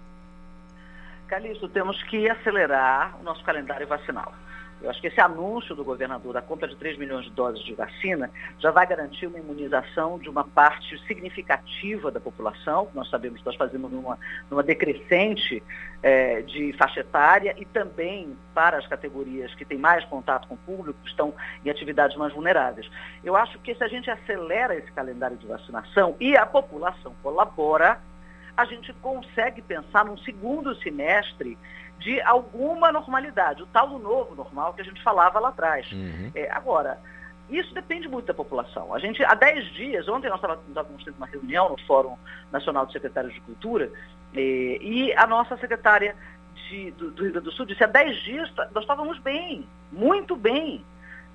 Calixto, temos que acelerar o nosso calendário vacinal. Eu acho que esse anúncio do governador da compra de 3 milhões de doses de vacina já vai garantir uma imunização de uma parte significativa da população. Nós sabemos que nós fazemos numa, numa decrescente é, de faixa etária e também para as categorias que têm mais contato com o público, que estão em atividades mais vulneráveis. Eu acho que se a gente acelera esse calendário de vacinação e a população colabora, a gente consegue pensar num segundo semestre de alguma normalidade, o tal do novo normal que a gente falava lá atrás. Uhum. É, agora, isso depende muito da população. A gente, há 10 dias, ontem nós estávamos tendo uma reunião no Fórum Nacional de Secretários de Cultura, e, e a nossa secretária de, do, do Rio Grande do Sul disse, há 10 dias nós estávamos bem, muito bem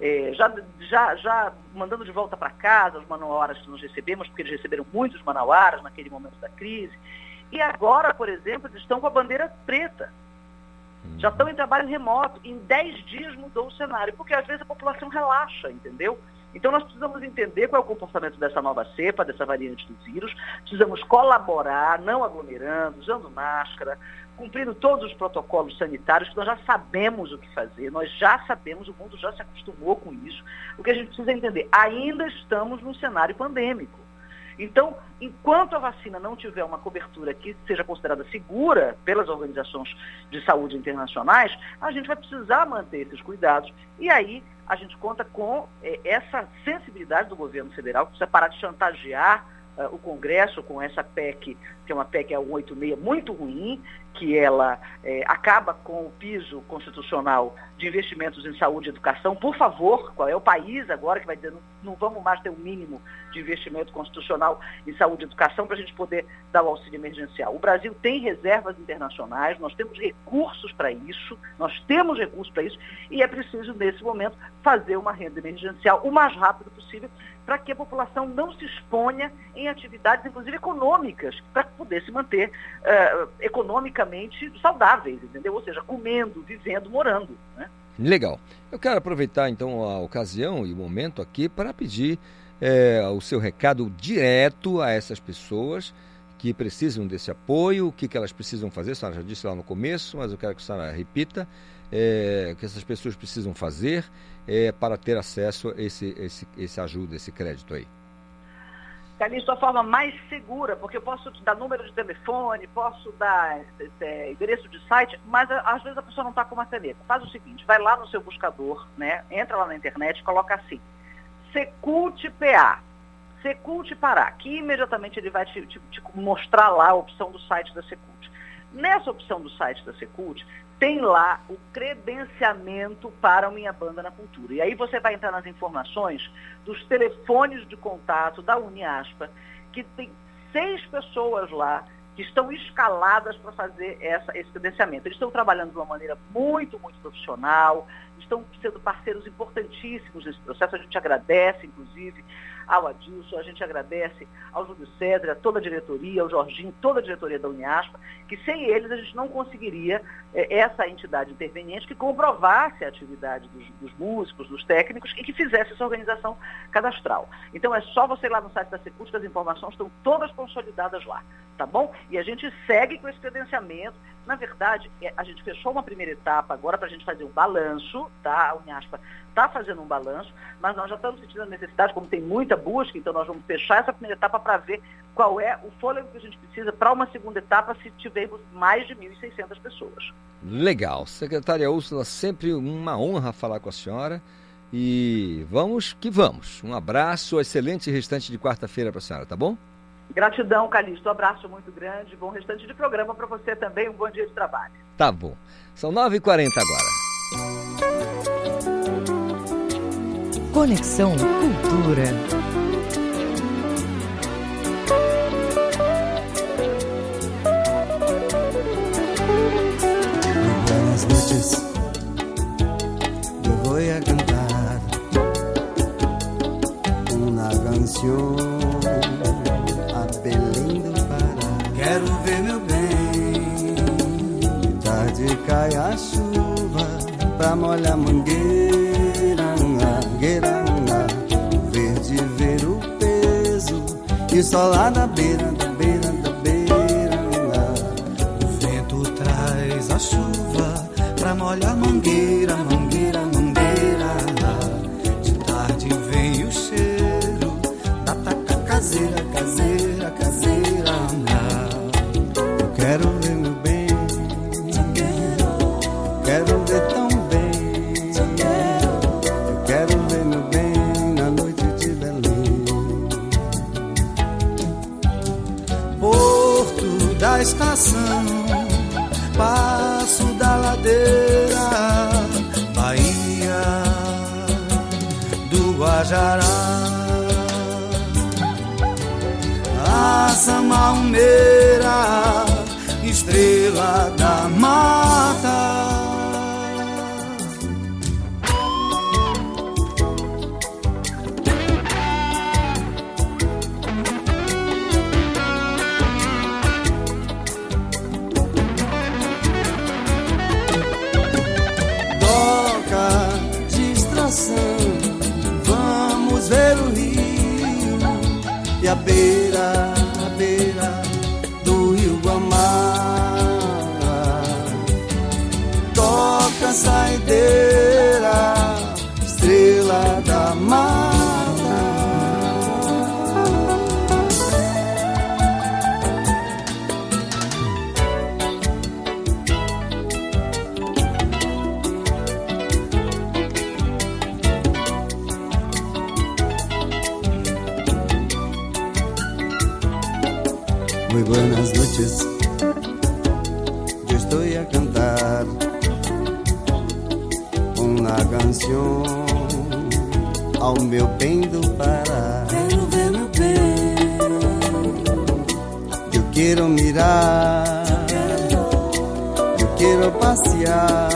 é, já, já, já mandando de volta para casa os manauaras que nós recebemos, porque eles receberam muitos manauaras naquele momento da crise. E agora, por exemplo, eles estão com a bandeira preta. Já estão em trabalho remoto. Em 10 dias mudou o cenário, porque às vezes a população relaxa, entendeu? Então nós precisamos entender qual é o comportamento dessa nova cepa, dessa variante do vírus. Precisamos colaborar, não aglomerando, usando máscara, cumprindo todos os protocolos sanitários, que nós já sabemos o que fazer, nós já sabemos, o mundo já se acostumou com isso. O que a gente precisa entender, ainda estamos num cenário pandêmico. Então, enquanto a vacina não tiver uma cobertura que seja considerada segura pelas organizações de saúde internacionais, a gente vai precisar manter esses cuidados. E aí a gente conta com eh, essa sensibilidade do governo federal, que precisa parar de chantagear uh, o Congresso com essa PEC, que é uma PEC 186 muito ruim, que ela eh, acaba com o piso constitucional de investimentos em saúde e educação. Por favor, qual é o país agora que vai dizer não, não vamos mais ter o um mínimo de investimento constitucional em saúde e educação para a gente poder dar o auxílio emergencial? O Brasil tem reservas internacionais, nós temos recursos para isso, nós temos recursos para isso e é preciso, nesse momento, fazer uma renda emergencial o mais rápido possível para que a população não se exponha em atividades, inclusive econômicas, para poder se manter uh, economicamente saudáveis, entendeu? Ou seja, comendo, vivendo, morando. Né? Legal. Eu quero aproveitar então a ocasião e o momento aqui para pedir é, o seu recado direto a essas pessoas que precisam desse apoio, o que, que elas precisam fazer. A senhora já disse lá no começo, mas eu quero que a senhora repita é, o que essas pessoas precisam fazer é, para ter acesso a esse, esse, esse ajuda, esse crédito aí. Calixto, a forma mais segura, porque eu posso dar número de telefone, posso dar é, endereço de site, mas às vezes a pessoa não está com uma caneta. Faz o seguinte, vai lá no seu buscador, né? Entra lá na internet, coloca assim, Secult PA, Secult Pará, que imediatamente ele vai te, te, te, mostrar lá a opção do site da Secult. Nessa opção do site da Secult, tem lá o credenciamento para a Minha Banda na Cultura. E aí você vai entrar nas informações dos telefones de contato da Uniaspa, que tem seis pessoas lá que estão escaladas para fazer essa, esse credenciamento. Eles estão trabalhando de uma maneira muito, muito profissional, estão sendo parceiros importantíssimos nesse processo. A gente agradece, inclusive, ao Adilson, a gente agradece ao Júlio César, a toda a diretoria, ao Jorginho, toda a diretoria da Uniaspa, que sem eles a gente não conseguiria é, essa entidade interveniente que comprovasse a atividade dos, dos, músicos, dos técnicos e que fizesse essa organização cadastral. Então é só você ir lá no site da Secult, que as informações estão todas consolidadas lá, tá bom? E a gente segue com esse credenciamento. Na verdade, é, a gente fechou uma primeira etapa agora para a gente fazer um balanço, tá? A Uniaspa está fazendo um balanço, mas nós já estamos sentindo a necessidade, como tem muita busca, então nós vamos fechar essa primeira etapa para ver qual é o fôlego que a gente precisa para uma segunda etapa se tivermos mais de 1.600 pessoas. Legal. Secretária Úrsula, sempre uma honra falar com a senhora. E vamos que vamos. Um abraço, excelente restante de quarta-feira para a senhora, tá bom? Gratidão, Calixto. Um abraço muito grande. Bom restante de programa para você também. Um bom dia de trabalho. Tá bom. São 9h40 agora. Conexão Cultura. Buenas noches, yo voy a cantar una canción pra molhar a mangueira E só lá na beira, da à ao meu bem do Pará. Quero ver meu bem. Eu quero mirar. Eu quero passear.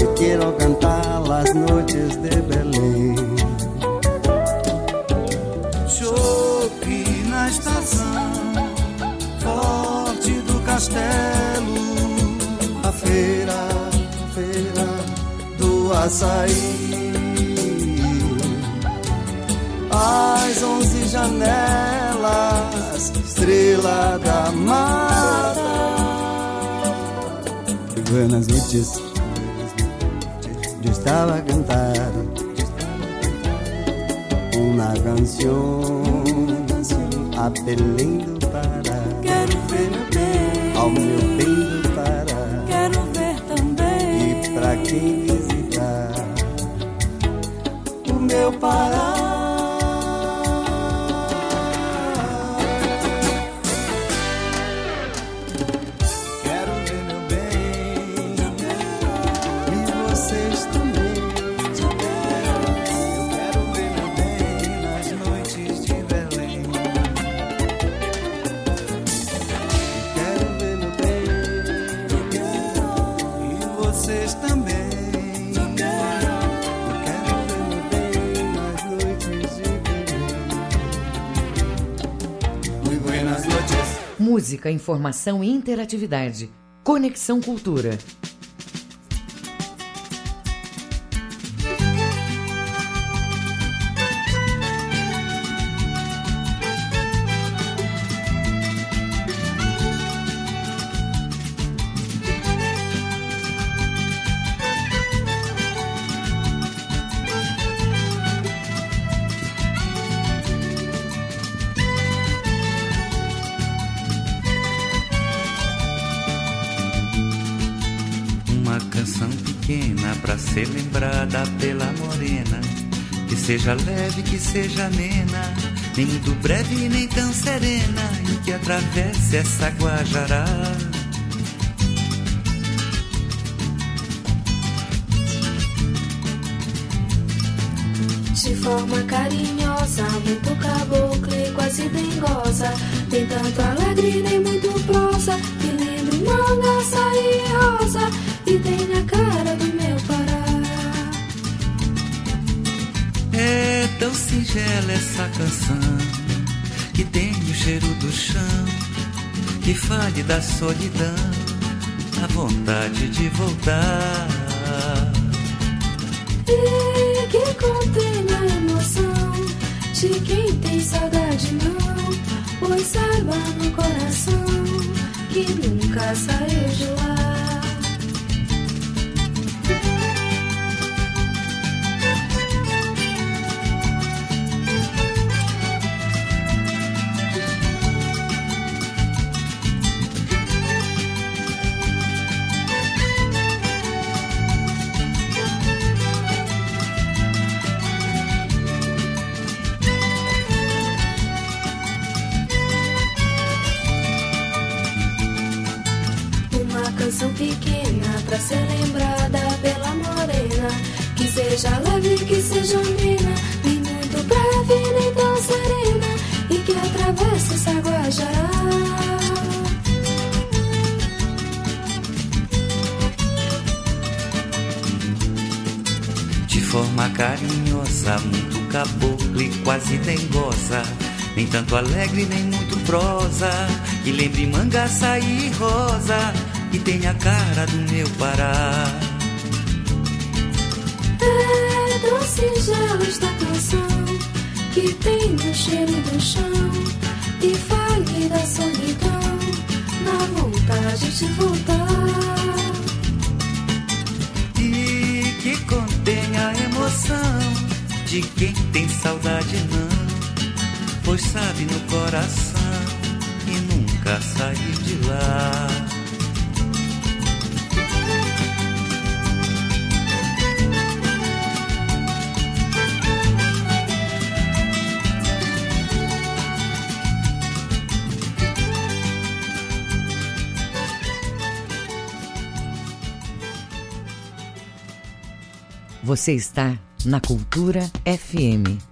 Eu quero cantar as noites de Belém. castelo, a feira, feira do açaí. As onze janelas, estrela da mata. Buenas noches, yo estaba a cantar una canción apelando para Quero ver meu bem, ao meu bem do Pará quero ver também. e pra quem visitar o meu Pará. Música, informação e interatividade. Conexão Cultura. Lembrada pela morena. Que seja leve, que seja amena, nem muito breve, nem tão serena, e que atravesse essa Guajará. De forma carinhosa, muito caboclo e quase dengosa. Nem tanto alegre, nem muito prosa. Que lembra manga, açaí e rosa. E tem a cara do tão singela essa canção, que tem o cheiro do chão, que fale da solidão, a vontade de voltar. E que contém a emoção de quem tem saudade não. Pois saiba no coração que nunca saiu de lá. Alegre, nem muito prosa. Que lembre manga, açaí e rosa. E tem a cara do meu Pará. É tão singela esta canção que tem o cheiro do chão e fale da solidão na vontade de voltar. E que contém a emoção de quem tem saudade não. Pois sabe no coração e nunca sair de lá. Você está na Cultura FM.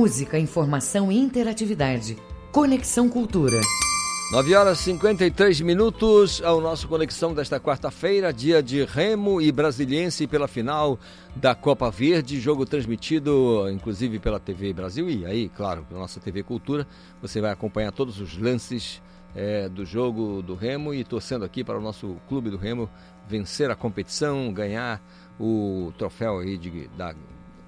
Música, informação e interatividade. Conexão Cultura. 9 horas e 53 minutos ao nosso Conexão desta quarta-feira, dia de Remo e Brasiliense pela final da Copa Verde, jogo transmitido inclusive pela TV Brasil e aí, claro, pela nossa TV Cultura. Você vai acompanhar todos os lances é, do jogo do Remo e torcendo aqui para o nosso clube do Remo vencer a competição, ganhar o troféu aí de, da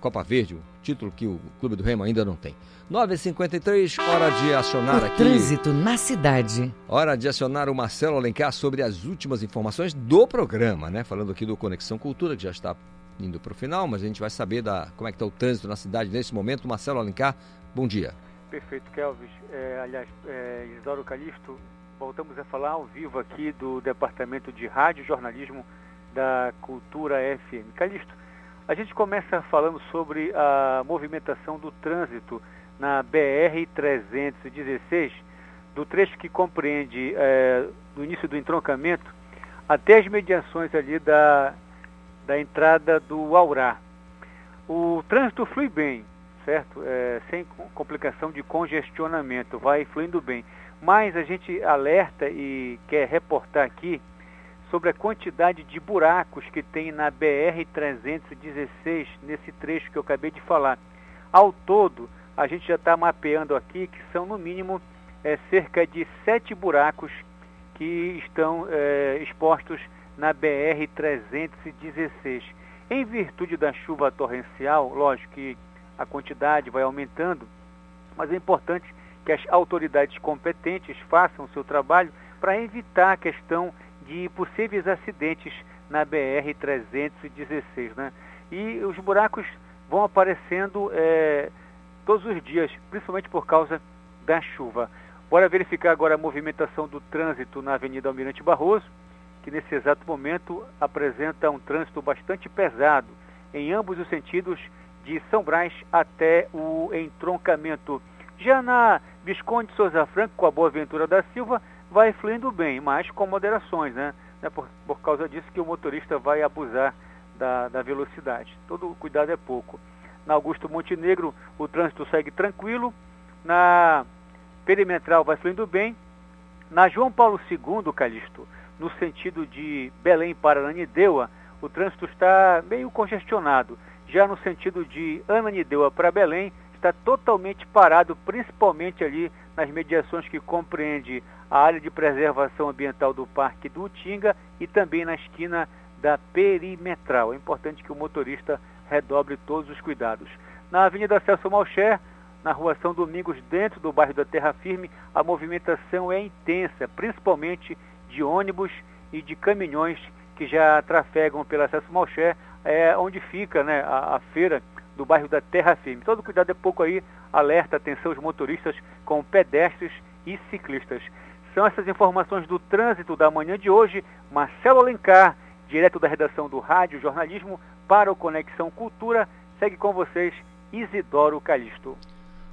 Copa Verde, o título que o clube do Remo ainda não tem. 9h53, hora de acionar O aqui. trânsito na cidade. Hora de acionar o Marcelo Alencar sobre as últimas informações do programa, né? Falando aqui do Conexão Cultura, que já está indo para o final, mas a gente vai saber da, como é que está o trânsito na cidade nesse momento. Marcelo Alencar, bom dia. Perfeito, Kelvis. É, aliás, é, Isidoro Calixto, voltamos a falar ao vivo aqui do Departamento de Rádio e Jornalismo da Cultura FM. Calixto, a gente começa falando sobre a movimentação do trânsito na BR-316, do trecho que compreende é, do início do entroncamento até as mediações ali da, da entrada do Aurá. O trânsito flui bem, certo? É, sem complicação de congestionamento, vai fluindo bem. Mas a gente alerta e quer reportar aqui sobre a quantidade de buracos que tem na BR-316, nesse trecho que eu acabei de falar. Ao todo, a gente já está mapeando aqui que são no mínimo é, cerca de sete buracos que estão é, expostos na BR-316. Em virtude da chuva torrencial, lógico que a quantidade vai aumentando, mas é importante que as autoridades competentes façam o seu trabalho para evitar a questão de possíveis acidentes na BR-316. Né? E os buracos vão aparecendo é, todos os dias, principalmente por causa da chuva. Bora verificar agora a movimentação do trânsito na Avenida Almirante Barroso, que nesse exato momento apresenta um trânsito bastante pesado em ambos os sentidos, de São Brás até o entroncamento. Já na Visconde Souza Franco, com a Boa Ventura da Silva, vai fluindo bem, mas com moderações, né? É por, por causa disso que o motorista vai abusar da, da velocidade. Todo cuidado é pouco. Na Augusto Montenegro, o trânsito segue tranquilo. Na Perimetral vai fluindo bem. Na João Paulo II, Calixto, no sentido de Belém para Ananindeua, o trânsito está meio congestionado. Já no sentido de Ananindeua para Belém, está totalmente parado, principalmente ali nas mediações que compreende a área de preservação ambiental do Parque do Utinga e também na esquina da Perimetral. É importante que o motorista redobre todos os cuidados. Na Avenida Celso Malcher, na Rua São Domingos, dentro do bairro da Terra Firme, a movimentação é intensa, principalmente de ônibus e de caminhões que já trafegam pela Celso Malcher, é, onde fica né, a, a feira do bairro da Terra Firme. Todo cuidado é pouco aí, alerta, atenção os motoristas com pedestres e ciclistas. São essas informações do trânsito da manhã de hoje. Marcelo Alencar, direto da redação do Rádio Jornalismo para o Conexão Cultura, segue com vocês Isidoro Calixto.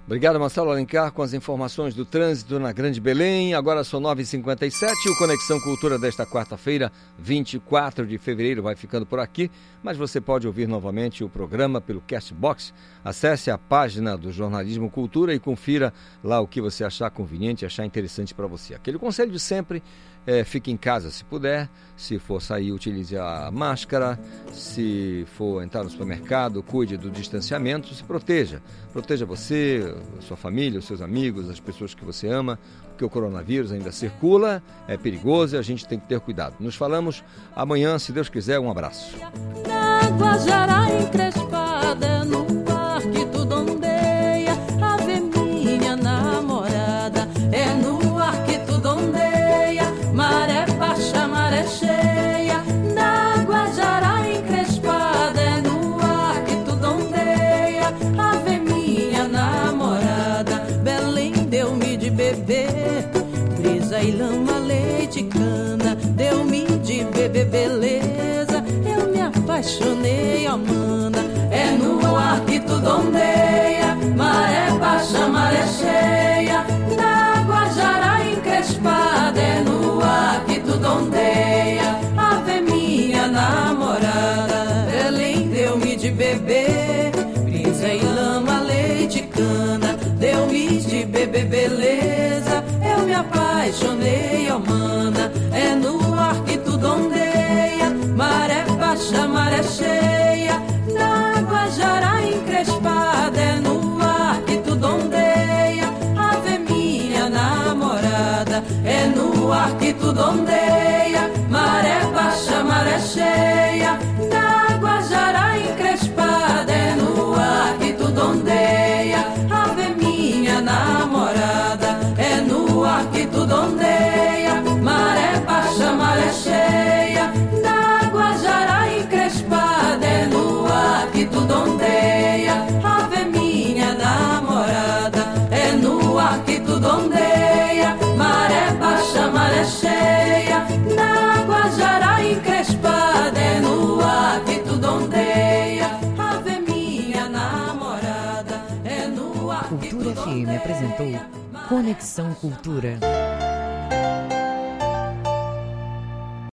Obrigado, Marcelo Alencar, com as informações do trânsito na Grande Belém. Agora são 9h57 o Conexão Cultura desta quarta-feira, 24 de fevereiro, vai ficando por aqui. Mas você pode ouvir novamente o programa pelo Castbox. Acesse a página do Jornalismo Cultura e confira lá o que você achar conveniente, achar interessante para você. Aquele conselho de sempre é, fique em casa se puder. Se for sair, utilize a máscara. Se for entrar no supermercado, cuide do distanciamento, se proteja. Proteja você, sua família, os seus amigos, as pessoas que você ama, porque o coronavírus ainda circula, é perigoso e a gente tem que ter cuidado. Nos falamos amanhã, se Deus quiser. Um abraço. Maré cheia, na Guajará encrespada, é no ar que tudo ondeia, ave minha namorada, é no ar que tudo ondeia, maré baixa, maré cheia, na Guajará encrespada, é no ar que tudo ondeia, ave minha namorada, é no ar que tudo ondeia, Conexão Cultura.